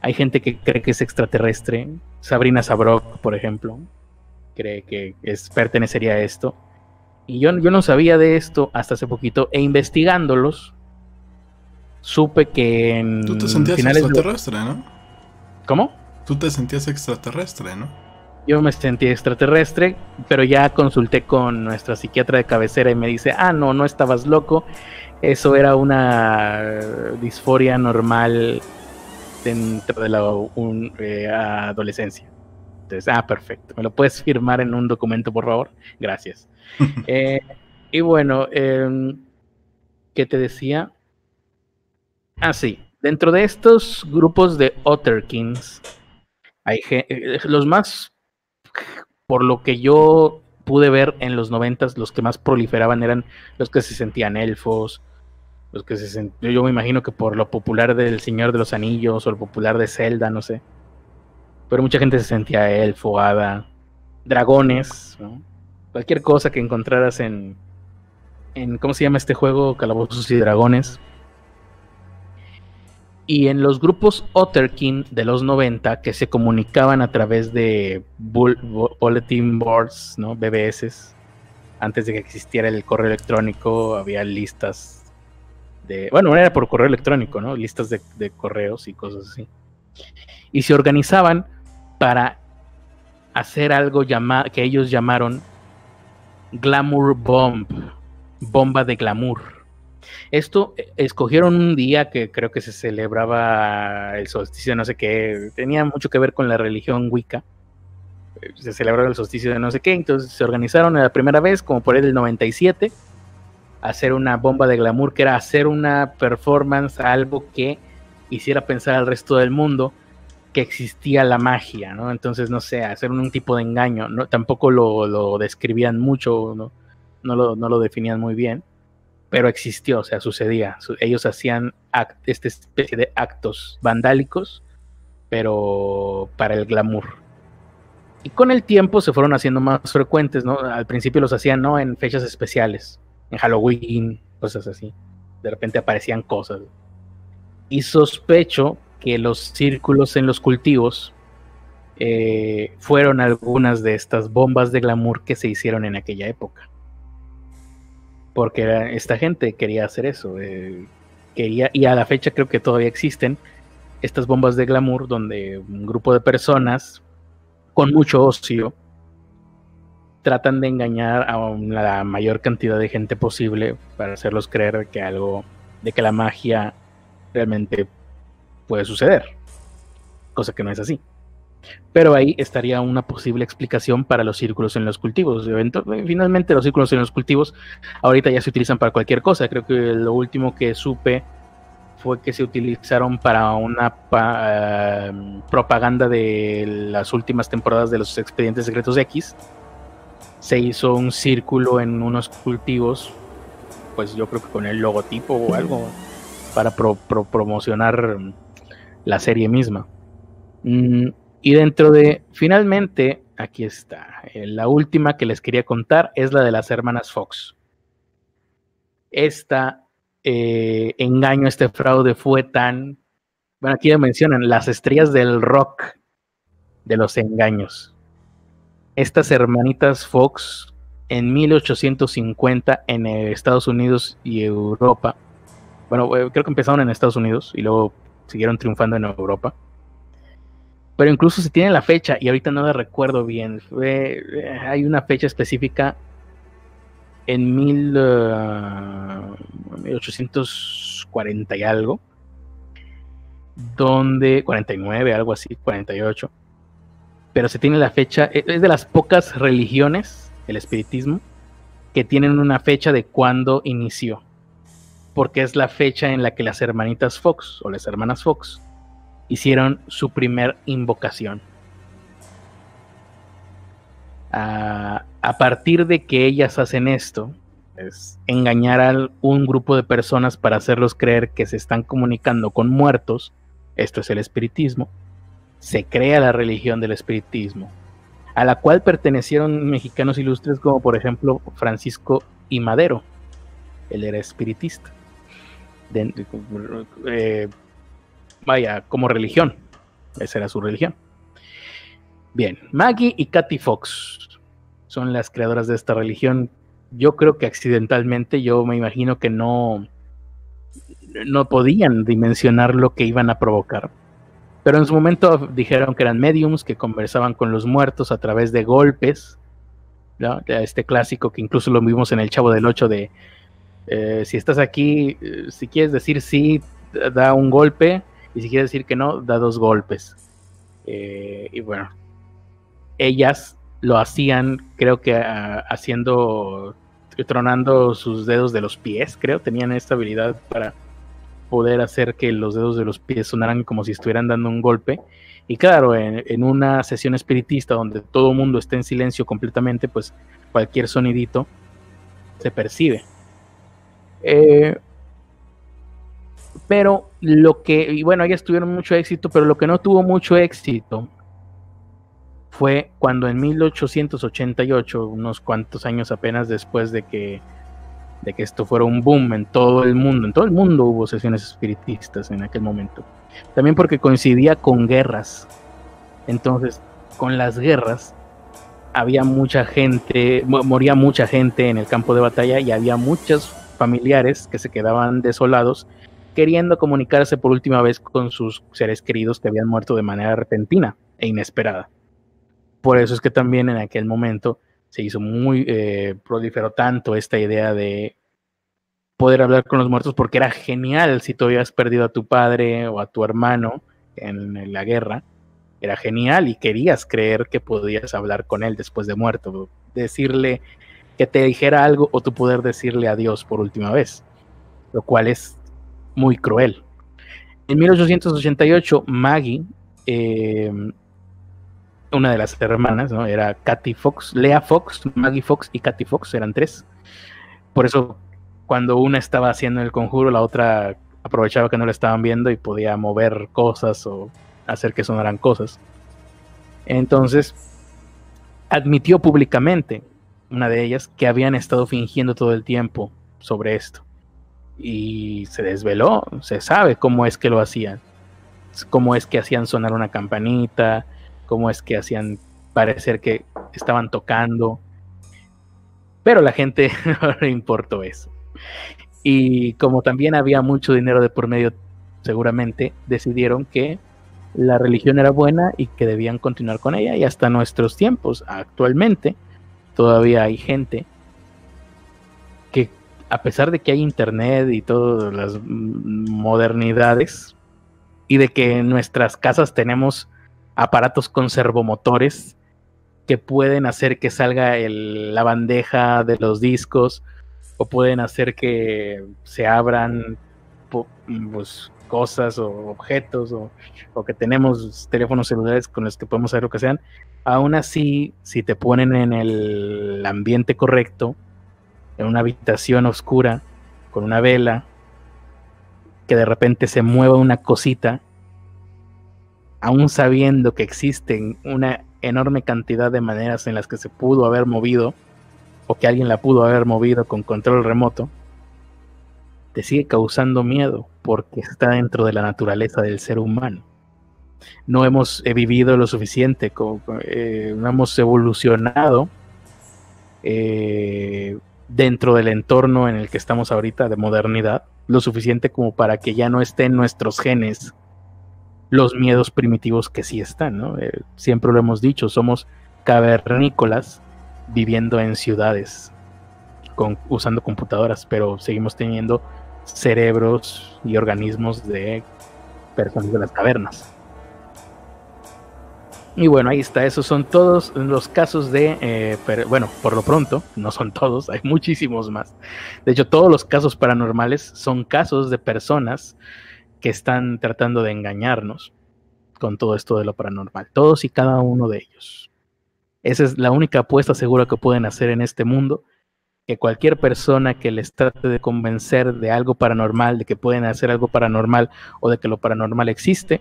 hay gente que cree que es extraterrestre, Sabrina Sabrok, por ejemplo, cree que es, pertenecería a esto. Y yo, yo no sabía de esto hasta hace poquito, e investigándolos, supe que en Tú te sentías de- extraterrestre, ¿no? ¿Cómo? Tú te sentías extraterrestre, ¿no? Yo me sentí extraterrestre, pero ya consulté con nuestra psiquiatra de cabecera y me dice, ah, no, no estabas loco, eso era una disforia normal dentro de la un- eh, adolescencia. Entonces, ah, perfecto, ¿me lo puedes firmar en un documento, por favor? Gracias. *laughs* Eh, y bueno, em, ¿qué te decía? Ah, sí, dentro de estos grupos de Otterkins, hay eh, los más por lo que yo pude ver en los noventas, los que más proliferaban eran los que se sentían elfos, los que se yo me imagino que por lo popular del Señor de los Anillos o lo popular de Zelda, no sé. Pero mucha gente se sentía elfo, hada, dragones, ¿no? cualquier cosa que encontraras en, en ¿cómo se llama este juego? Calabozos y Dragones. Y en los grupos Otterkin de los 90 que se comunicaban a través de bull- bu- bulletin boards, ¿no? BBS. Antes de que existiera el correo electrónico, había listas de. Bueno, era por correo electrónico, ¿no? Listas de, correos y cosas así. Y se organizaban para hacer algo llama- que ellos llamaron Glamour Bomb, bomba de glamour. Esto eh, escogieron un día que creo que se celebraba el solsticio de no sé qué, tenía mucho que ver con la religión Wicca. Eh, Se celebraba el solsticio de no sé qué, entonces se organizaron la primera vez, como por del 97, a hacer una bomba de glamour, que era hacer una performance, algo que hiciera pensar al resto del mundo que existía la magia, ¿no? Entonces, no sé, hacer un, tipo de engaño, ¿no? Tampoco lo, lo describían mucho, ¿no? No, lo, no lo definían muy bien pero existió, o sea, sucedía. Su- ellos hacían act- esta especie de actos vandálicos, pero para el glamour. Y con el tiempo se fueron haciendo más frecuentes, ¿no? Al principio los hacían, ¿no? En fechas especiales, en Halloween, cosas así. De repente aparecían cosas. Y sospecho que los círculos en los cultivos eh, fueron algunas de estas bombas de glamour que se hicieron en aquella época porque esta gente quería hacer eso. eh, quería, y a la fecha creo que todavía existen estas bombas de glamour donde un grupo de personas con mucho ocio tratan de engañar a la mayor cantidad de gente posible para hacerlos creer que algo, de que la magia realmente puede suceder. Cosa que no es así. Pero ahí estaría una posible explicación para los círculos en los cultivos. Finalmente los círculos en los cultivos ahorita ya se utilizan para cualquier cosa. Creo que lo último que supe fue que se utilizaron para una pa- eh, propaganda de las últimas temporadas de los expedientes secretos X. Se hizo un círculo en unos cultivos, pues yo creo que con el logotipo o algo, para pro- pro- promocionar la serie misma. Mm, y dentro de, finalmente, aquí está, eh, la última que les quería contar es la de las hermanas Fox. Esta eh, engaño, este fraude fue tan, bueno, aquí ya mencionan las estrellas del rock de los engaños. Estas hermanitas Fox en 1850 en eh, Estados Unidos y Europa. Bueno, eh, creo que empezaron en Estados Unidos y luego siguieron triunfando en Europa pero incluso se tiene la fecha y ahorita no la recuerdo bien. Eh, hay una fecha específica en mil, uh, 1840 y algo, donde 49, algo así, 48. Pero se tiene la fecha, e- es de las pocas religiones, el espiritismo, que tienen una fecha de cuándo inició. Porque es la fecha en la que las hermanitas Fox o las hermanas Fox hicieron su primer invocación. A, a partir de que ellas hacen esto, es engañar a un grupo de personas para hacerlos creer que se están comunicando con muertos, esto es el espiritismo, se crea la religión del espiritismo, a la cual pertenecieron mexicanos ilustres como por ejemplo Francisco y Madero, él era espiritista. Eh, vaya, como religión. Esa era su religión. Bien, Maggie y Katy Fox son las creadoras de esta religión yo creo que accidentalmente, yo me imagino que no, no podían dimensionar lo que iban a provocar. Pero en su momento dijeron que eran mediums que conversaban con los muertos a través de golpes. Este clásico que incluso lo vimos en el Chavo del 8 de eh, si estás aquí, eh, si quieres decir sí, da un golpe. Y si quieres decir que no, da dos golpes. Eh, y bueno, ellas lo hacían, creo que ah, haciendo, tronando sus dedos de los pies, creo, tenían esta habilidad para poder hacer que los dedos de los pies sonaran como si estuvieran dando un golpe. Y claro, en, una sesión espiritista donde todo el mundo está en silencio completamente, pues cualquier sonidito se percibe. Eh, pero lo que, y bueno, ellas tuvieron mucho éxito, pero lo que no tuvo mucho éxito fue cuando en 1888, unos cuantos años apenas después de que, de que esto fuera un boom en todo el mundo, en todo el mundo hubo sesiones espiritistas en aquel momento. También porque coincidía con guerras. Entonces, con las guerras, había mucha gente, moría mucha gente en el campo de batalla y había muchos familiares que se quedaban desolados queriendo comunicarse por última vez con sus seres queridos que habían muerto de manera repentina e inesperada. Por eso es que también en aquel momento se hizo muy, eh, proliferó tanto esta idea de poder hablar con los muertos porque era genial si tú habías perdido a tu padre o a tu hermano en, la guerra. Era genial y querías creer que podías hablar con él después de muerto, decirle que te dijera algo o tú poder decirle adiós por última vez, lo cual es muy cruel. En 1888, Maggie eh, una de las hermanas, ¿no? Era Katy Fox, Lea Fox, Maggie Fox y Katy Fox, eran tres. Por eso, cuando una estaba haciendo el conjuro, la otra aprovechaba que no la estaban viendo y podía mover cosas o hacer que sonaran cosas. Entonces, admitió públicamente, una de ellas, que habían estado fingiendo todo el tiempo sobre esto. Y se desveló, se sabe cómo es que lo hacían, cómo es que hacían sonar una campanita, cómo es que hacían parecer que estaban tocando. Pero la gente *laughs* no le importó eso. Y como también había mucho dinero de por medio, seguramente decidieron que la religión era buena y que debían continuar con ella. Y hasta nuestros tiempos, actualmente, todavía hay gente que, a pesar de que hay internet y todas las modernidades, y de que en nuestras casas tenemos aparatos conservomotores que pueden hacer que salga la bandeja de los discos o pueden hacer que se abran pues, cosas o objetos o, que tenemos teléfonos celulares con los que podemos hacer lo que sean. Aún así, si te ponen en el ambiente correcto, en una habitación oscura, con una vela, que de repente se mueva una cosita, aún sabiendo que existen una enorme cantidad de maneras en las que se pudo haber movido, o que alguien la pudo haber movido con control remoto, te sigue causando miedo porque está dentro de la naturaleza del ser humano. No hemos vivido lo suficiente, eh, no hemos evolucionado eh, dentro del entorno en el que estamos ahorita de modernidad, lo suficiente como para que ya no estén nuestros genes los miedos primitivos que sí están, ¿no? Eh, siempre lo hemos dicho, somos cavernícolas viviendo en ciudades, con, usando computadoras, pero seguimos teniendo cerebros y organismos de personas de las cavernas. Y bueno, ahí está, esos son todos los casos de, eh, bueno, por lo pronto, no son todos, hay muchísimos más. De hecho, todos los casos paranormales son casos de personas que están tratando de engañarnos con todo esto de lo paranormal. Todos y cada uno de ellos. Esa es la única apuesta segura que pueden hacer en este mundo. Que cualquier persona que les trate de convencer de algo paranormal, de que pueden hacer algo paranormal o de que lo paranormal existe,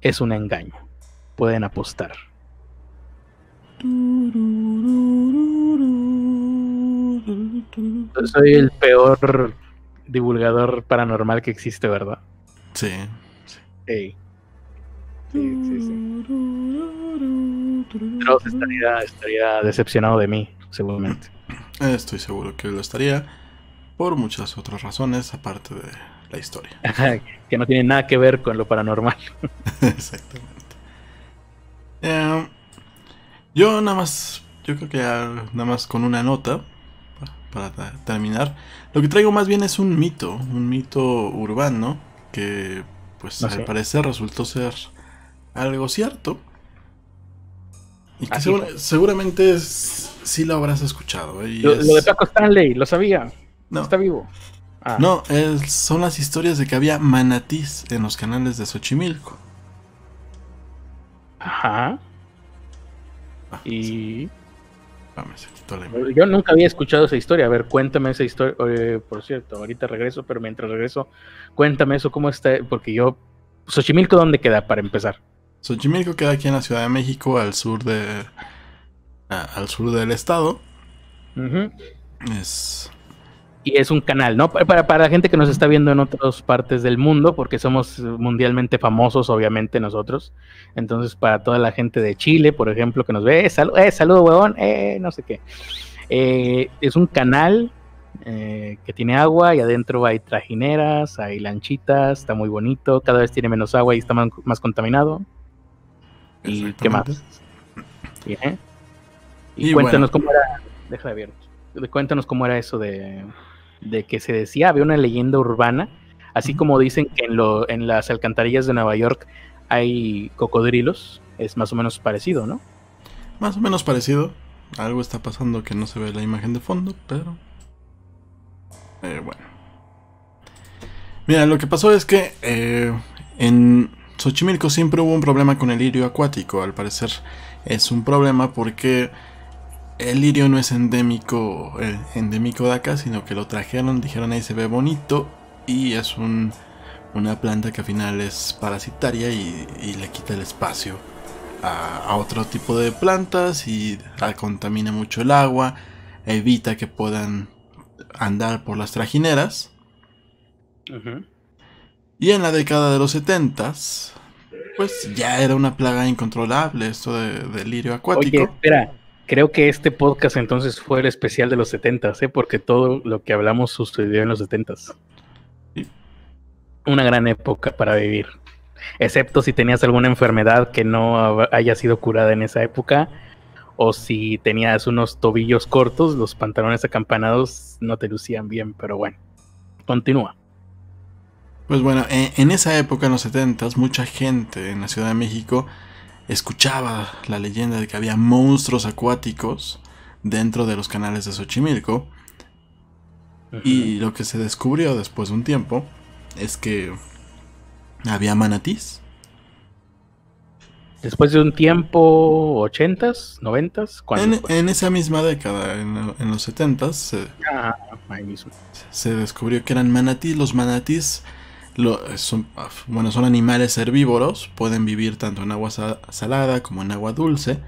es un engaño. Pueden apostar. Soy el peor divulgador paranormal que existe, ¿verdad? Sí. Sí. Sí, sí, sí. estaría, estaría decepcionado de mí, seguramente. Estoy seguro que lo estaría por muchas otras razones aparte de la historia. *laughs* que no tiene nada que ver con lo paranormal. *laughs* Exactamente. Eh, yo nada más, yo creo que nada más con una nota para terminar. Lo que traigo más bien es un mito, un mito urbano que pues al parecer resultó ser algo cierto. Y que seguramente sí lo habrás escuchado. ¿eh? Lo, de Paco Stanley, lo sabía. No. Está vivo. Ah. No, son las historias de que había manatís en los canales de Xochimilco. Ajá. Ah, y. Yo nunca había escuchado esa historia. A ver, cuéntame esa historia. por cierto, ahorita regreso, pero mientras regreso, cuéntame eso, cómo está. Porque yo. Xochimilco, ¿dónde queda para empezar? Xochimilco queda aquí en la Ciudad de México, al sur de. al sur del estado. Es y es un canal, ¿no? Para, para la gente que nos está viendo en otras partes del mundo, porque somos mundialmente famosos, obviamente, nosotros. Entonces, para toda la gente de Chile, por ejemplo, que nos ve, eh, eh saludo, huevón, eh, no sé qué. Eh, es un canal eh, que tiene agua y adentro hay trajineras, hay lanchitas, está muy bonito, cada vez tiene menos agua y está más, contaminado. ¿Y qué más? Y, cuéntanos cómo era. Deja de ver. Cuéntanos cómo era eso de de que se decía, había una leyenda urbana, así como dicen que en, lo, en las alcantarillas de Nueva York hay cocodrilos, es más o menos parecido, ¿no? Más o menos parecido. Algo está pasando que no se ve la imagen de fondo, pero... Eh, bueno. Mira, lo que pasó es que eh, en Xochimilco siempre hubo un problema con el lirio acuático. Al parecer es un problema porque el lirio no es endémico, el endémico de acá, sino que lo trajeron, dijeron ahí se ve bonito y es una planta que al final es parasitaria y, le quita el espacio a, otro tipo de plantas y contamina mucho el agua, evita que puedan andar por las trajineras. Y en la década de los 70 pues ya era una plaga incontrolable esto de, del lirio acuático. Oye, espera, Creo que este podcast entonces fue el especial de los 70, ¿eh? porque todo lo que hablamos sucedió en los 70. Una gran época para vivir. Excepto si tenías alguna enfermedad que no haya sido curada en esa época, o si tenías unos tobillos cortos, los pantalones acampanados no te lucían bien, pero bueno, continúa. Pues bueno, en, esa época, en los 70, mucha gente en la Ciudad de México escuchaba la leyenda de que había monstruos acuáticos dentro de los canales de Xochimilco. Y lo que se descubrió después de un tiempo es que había manatís. Después de un tiempo, ¿80s? ¿90s? En, en, esa misma década, en, los 70s, se, ah, se descubrió que eran manatís. Los manatís son, bueno, son animales herbívoros, pueden vivir tanto en agua salada como en agua dulce.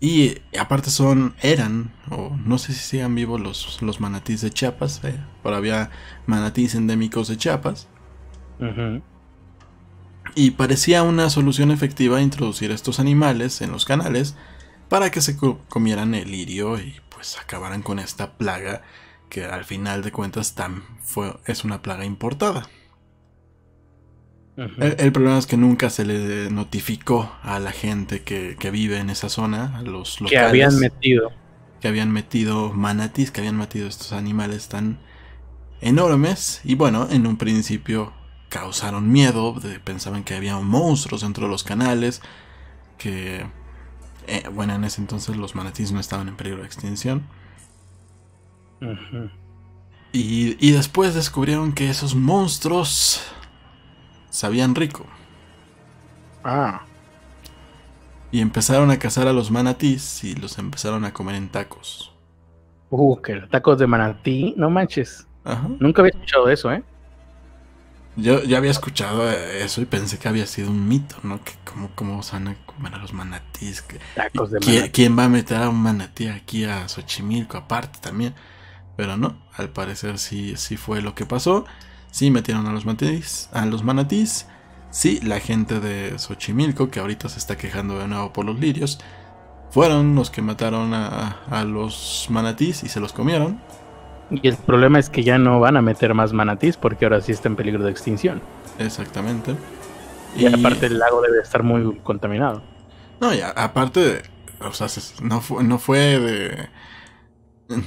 Y aparte son, eran, o no sé si sigan vivos los, los manatís de Chiapas, eh, pero había manatís endémicos de Chiapas. Y parecía una solución efectiva introducir estos animales en los canales para que se comieran el lirio y pues acabaran con esta plaga que al final de cuentas tan fue, es una plaga importada el, problema es que nunca se le notificó a la gente que, vive en esa zona, a los locales. Que habían metido. Que habían metido manatís, que habían metido estos animales tan enormes. Y bueno, en un principio causaron miedo, pensaban que había monstruos dentro de los canales, que... Eh, bueno, en ese entonces los manatís no estaban en peligro de extinción. y, y después descubrieron que esos monstruos sabían rico. Ah. Y empezaron a cazar a los manatís y los empezaron a comer en tacos. Uh, que tacos de manatí, no manches. Nunca había escuchado eso, ¿eh? Yo ya había escuchado eso y pensé que había sido un mito, ¿no? Que cómo, cómo van a comer a los manatís. Tacos de ¿quién, ¿Quién va a meter a un manatí aquí a Xochimilco aparte también? Pero no, al parecer sí, sí fue lo que pasó. Sí metieron a los manatís, a los Sí, la gente de Xochimilco, que ahorita se está quejando de nuevo por los lirios, fueron los que mataron a, a los manatís y se los comieron. Y el problema es que ya no van a meter más manatís porque ahora sí está en peligro de extinción. Exactamente. Y, aparte el lago debe estar muy contaminado. No, y a- aparte, de- o sea, se- no fue, no fue de...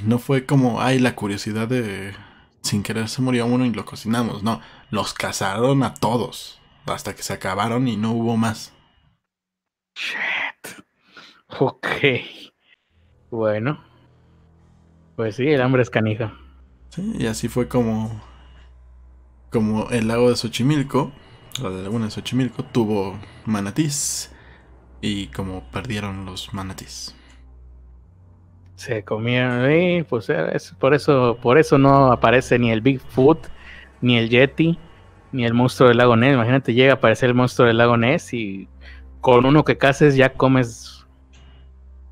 No fue como, ay, la curiosidad de... Sin querer se murió uno y lo cocinamos. No, los cazaron a todos. Hasta que se acabaron y no hubo más. Shit. Ok. Bueno. Pues sí, el hambre es canija. Sí, y así fue como... Como el lago de Xochimilco, la laguna de Xochimilco, tuvo manatís. Y como perdieron los manatís. Se comieron, sí, pues eh, es por eso, por eso no aparece ni el Bigfoot, ni el Yeti, ni el monstruo del lago Ness. Imagínate, llega a aparecer el monstruo del lago Ness y con uno que cases ya comes.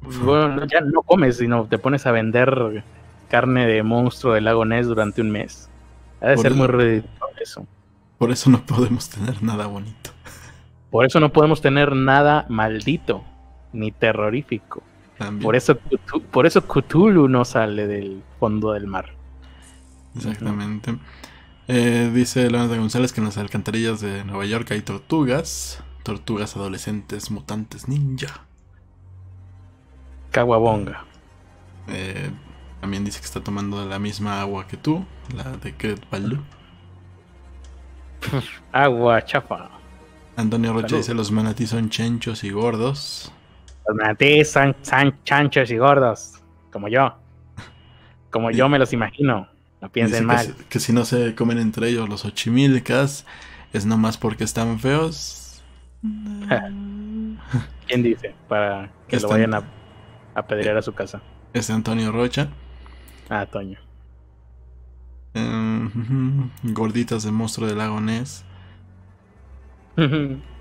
Bueno, no, ya no comes, sino te pones a vender carne de monstruo del lago Ness durante un mes. Ha de Por ser muy ridículo eso. Por eso no podemos tener nada bonito. Por eso no podemos tener nada maldito ni terrorífico. También. Por eso, Cthulhu- por eso Cthulhu no sale del fondo del mar. Exactamente. Eh, dice Leonardo González que en las alcantarillas de Nueva York hay tortugas. Tortugas adolescentes mutantes ninja. Caguabonga. Eh, también dice que está tomando la misma agua que tú, la de Cret Balú. *laughs* Agua chafa. Antonio Rocha Salud. dice los manatí son chenchos y gordos. Los manatíes son, son chanchos y gordos. Como yo. Como yo me los imagino. No piensen que, mal. si- que si no se comen entre ellos los ochimilcas, es nomás porque están feos. *laughs* ¿Quién dice? Para que Están- lo vayan a, a pedrear a su casa. Es Antonio Rocha. Ah, Toño. Ujú, gorditas de monstruo del lago Ness. *laughs*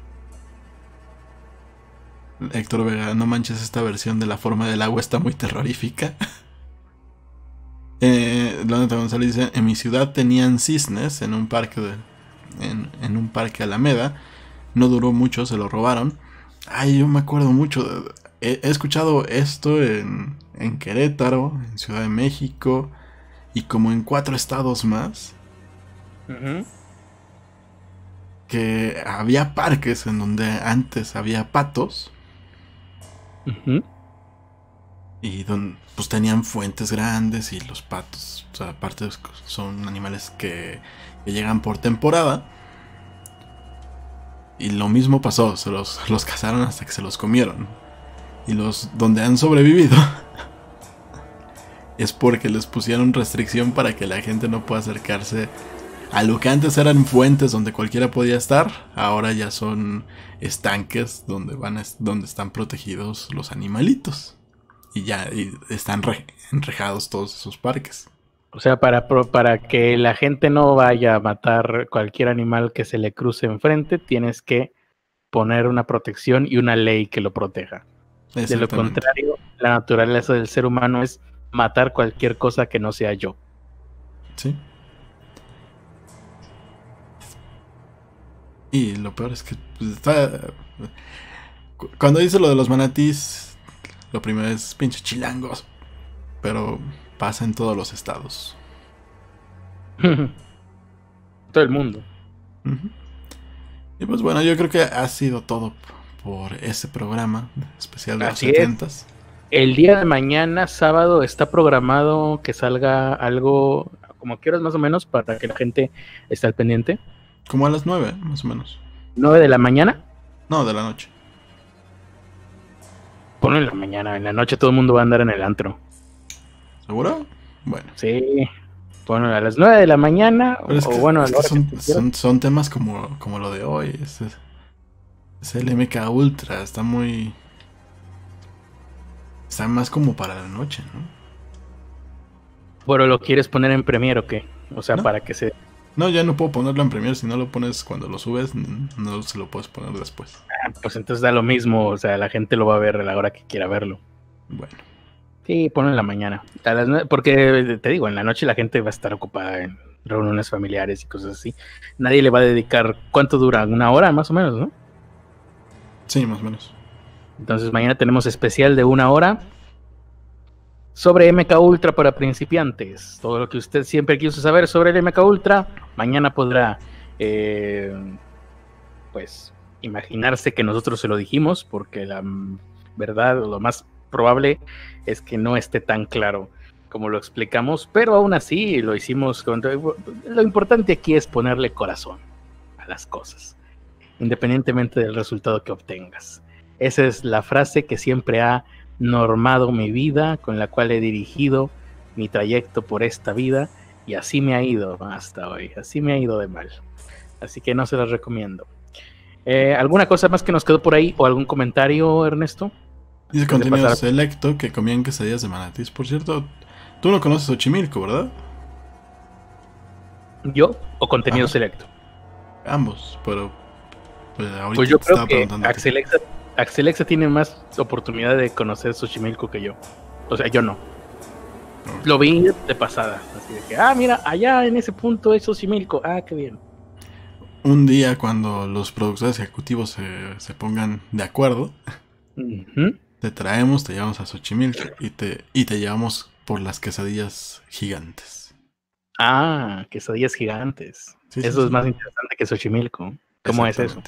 Héctor Vega, no manches, esta versión de la forma del agua está muy terrorífica. eh, González dice, en mi ciudad tenían cisnes en un parque de, en, en un parque Alameda. No duró mucho, se lo robaron. Ay, yo me acuerdo mucho. he, he escuchado esto en, en Querétaro, en Ciudad de México y como en cuatro estados más. Que había parques en donde antes había patos. Y donde pues tenían fuentes grandes y los patos, o sea, aparte son animales que, que llegan por temporada. Y lo mismo pasó, se los, *laughs* los cazaron hasta que se los comieron. Y los donde han sobrevivido *laughs* es porque les pusieron restricción para que la gente no pueda acercarse a lo que antes eran fuentes donde cualquiera podía estar, ahora ya son estanques donde van a- donde están protegidos los animalitos. Y ya y están re- enrejados todos esos parques. O sea, para, para que la gente no vaya a matar cualquier animal que se le cruce enfrente, tienes que poner una protección y una ley que lo proteja. De lo contrario, la naturaleza del ser humano es matar cualquier cosa que no sea yo. Sí. Y lo peor es que pues, está. cu- Cuando dice lo de los manatís, lo primero es pinche chilangos. Pero pasa en todos los estados. *laughs* Todo el mundo. Y pues bueno, yo creo que ha sido todo por ese programa especial de los Así es. 70 El día de mañana, sábado, está programado que salga algo como quieras más o menos para que la gente esté al pendiente. Como a las 9, más o menos. 9 de la mañana. No, de la noche. Ponlo en la mañana, en la noche todo el mundo va a andar en el antro. ¿Seguro? Bueno. Sí. Ponlo a las 9 de la mañana Pero es o que, bueno, a es que hora que son, son, son temas como, como lo de hoy. Es, es el MK Ultra. Está muy. Está más como para la noche, ¿no? Bueno, ¿lo quieres poner en Premiere o qué? O sea, No. para que se... No, ya no puedo ponerlo en Premiere. Si no lo pones cuando lo subes, no se lo puedes poner después. ah, Pues entonces da lo mismo, o sea, la gente lo va a ver a la hora que quiera verlo. Bueno, Sí, ponlo en la mañana. A las nue- porque te digo, en la noche la gente va a estar ocupada en reuniones familiares y cosas así. Nadie le va a dedicar, ¿cuánto dura? Una hora más o menos, ¿no? sí, más o menos. Entonces mañana tenemos especial de una hora sobre MK Ultra para principiantes. Todo lo que usted siempre quiso saber sobre el MK Ultra, mañana podrá, eh, pues, imaginarse que nosotros se lo dijimos, porque la verdad, lo más probable es que no esté tan claro como lo explicamos, pero aún así lo hicimos. Con... Lo importante aquí es ponerle corazón a las cosas, independientemente del resultado que obtengas. Esa es la frase que siempre ha normado mi vida, con la cual he dirigido mi trayecto por esta vida y así me ha ido hasta hoy, así me ha ido de mal. Así que no se las recomiendo. Eh, ¿Alguna cosa más que nos quedó por ahí o algún comentario, Ernesto? Dice contenido selecto que comían quesadillas de manatis. Por cierto, tú no conoces Ochimilco, ¿verdad? ¿Yo o contenido selecto? Ambos, pero pues, pues yo creo que Axelexa, Axelexa tiene más oportunidad de conocer Xochimilco que yo. O sea, yo no. Lo vi de pasada. Así de que, ah, mira, allá en ese punto es Xochimilco. Ah, qué bien. Un día cuando los productores ejecutivos se, pongan de acuerdo, te traemos, te llevamos a Xochimilco y te, y te llevamos por las quesadillas gigantes. Ah, quesadillas gigantes. eso es más interesante que Xochimilco. ¿Cómo es eso?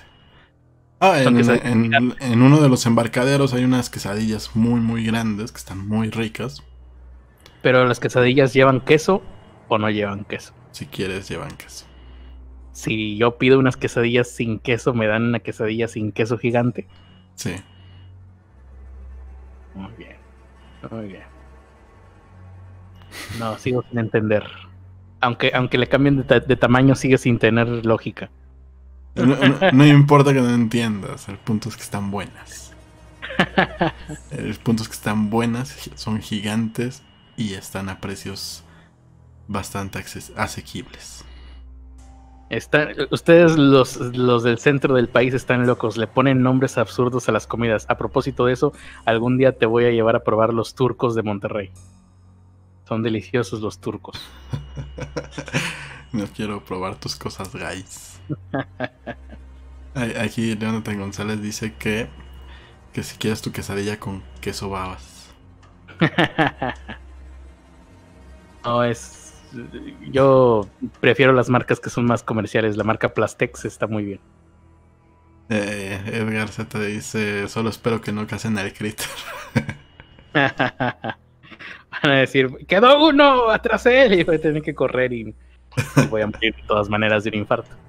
Ah, en, uno de los embarcaderos hay unas quesadillas muy, muy grandes que están muy ricas. Pero las quesadillas llevan queso o no llevan queso. Si quieres, llevan queso. Si yo pido unas quesadillas sin queso, ¿me dan una quesadilla sin queso gigante? Sí. Muy bien. Muy bien. No, sigo sin entender. Aunque, aunque le cambien de tamaño, sigue sin tener lógica. No, importa que no entiendas, el punto es que están buenas. El punto es que están buenas, son gigantes y están a precios bastante asequibles. ustedes los, los del centro del país están locos, le ponen nombres absurdos a las comidas. A propósito de eso, algún día te voy a llevar a probar los turcos de Monterrey. Son deliciosos los turcos. *laughs* no quiero probar tus cosas, guys. Aquí Leonathan González dice que, que si quieres tu quesadilla con queso babas. *laughs* no, es. Yo prefiero las marcas que son más comerciales. La marca Plastex está muy bien. Eh, Edgar Z dice: Solo espero que no casen al Critter. *laughs* Van a decir: Quedó uno atrás de él y voy a tener que correr y, y voy a morir de todas maneras de un infarto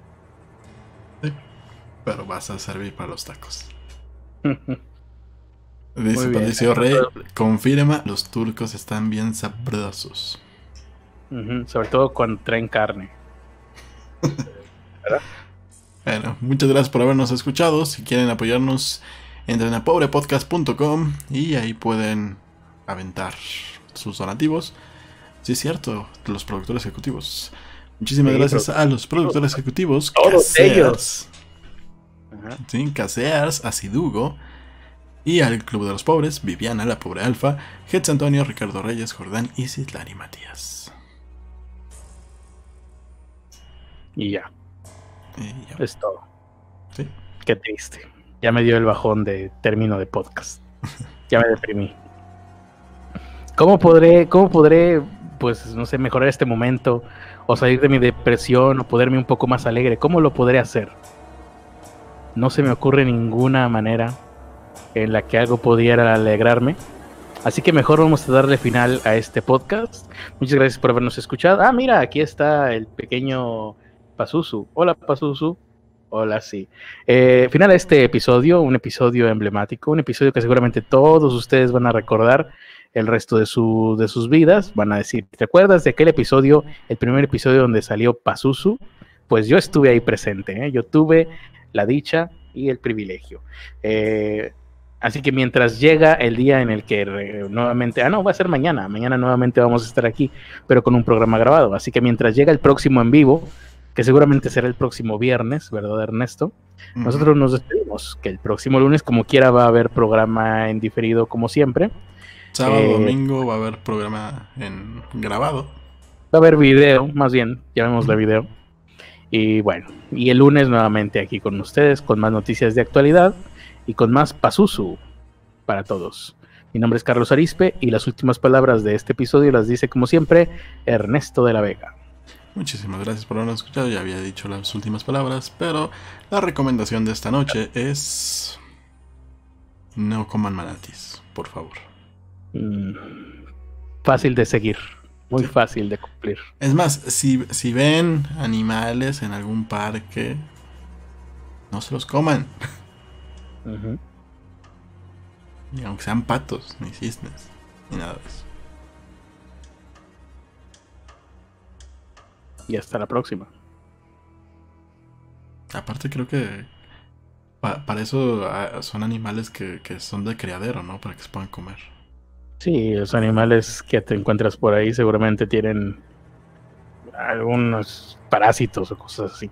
pero vas a servir para los tacos. *laughs* Dice Patricio Rey, confirma, los turcos están bien sabrosos. Sobre todo cuando traen carne. bueno, muchas gracias por habernos escuchado. Si quieren apoyarnos, entren a pobrepodcast.com y ahí pueden aventar sus donativos. Sí, es cierto, los productores ejecutivos. Muchísimas gracias a los productores ejecutivos. Todos ellos. ¿Sí? Casears, Asidugo y al Club de los Pobres, Viviana, la pobre Alfa, Hetz Antonio, Ricardo Reyes, Jordán, y y Matías. Y ya. Es todo. ¿Sí? Qué triste. Ya me dio el bajón de término de podcast. ya me deprimí. ¿Cómo podré, cómo podré, pues, no sé, mejorar este momento o salir de mi depresión o poderme un poco más alegre? ¿Cómo lo podré hacer? No se me ocurre ninguna manera en la que algo pudiera alegrarme. Así que mejor vamos a darle final a este podcast. Muchas gracias por habernos escuchado. Ah, mira, aquí está el pequeño Pazuzu. Hola, Pazuzu. Hola, sí. Eh, final a este episodio, un episodio emblemático, un episodio que seguramente todos ustedes van a recordar el resto de, su, de sus vidas. Van a decir, ¿te acuerdas de aquel episodio, el primer episodio donde salió Pazuzu? Pues yo estuve ahí presente. ¿eh? Yo tuve la dicha y el privilegio. Eh, así que mientras llega el día en el que nuevamente, ah, no, va a ser mañana, mañana nuevamente vamos a estar aquí, pero con un programa grabado. Así que mientras llega el próximo en vivo, que seguramente será el próximo viernes, ¿verdad, Ernesto? Nosotros nos despedimos, que el próximo lunes, como quiera, va a haber programa en diferido, como siempre. Sábado, eh, domingo va a haber programa en grabado. Va a haber video, más bien, llamémosle video. Y bueno, y el lunes nuevamente aquí con ustedes, con más noticias de actualidad y con más Pazuzu. para todos. Mi nombre es Carlos Arispe y las últimas palabras de este episodio las dice como siempre Ernesto de la Vega. Muchísimas gracias por habernos escuchado. Ya había dicho las últimas palabras, pero la recomendación de esta noche es no coman manatis, por favor. Mm, fácil de seguir, muy fácil de cumplir. Es más, si, si ven animales en algún parque, no se los coman. Ujú. Ni aunque sean patos, ni cisnes, ni nada de eso. Y hasta la próxima. Aparte creo que pa- para eso ah, son animales que, que son de criadero, ¿no? Para que se puedan comer. Sí, los animales que te encuentras por ahí seguramente tienen algunos parásitos o cosas así.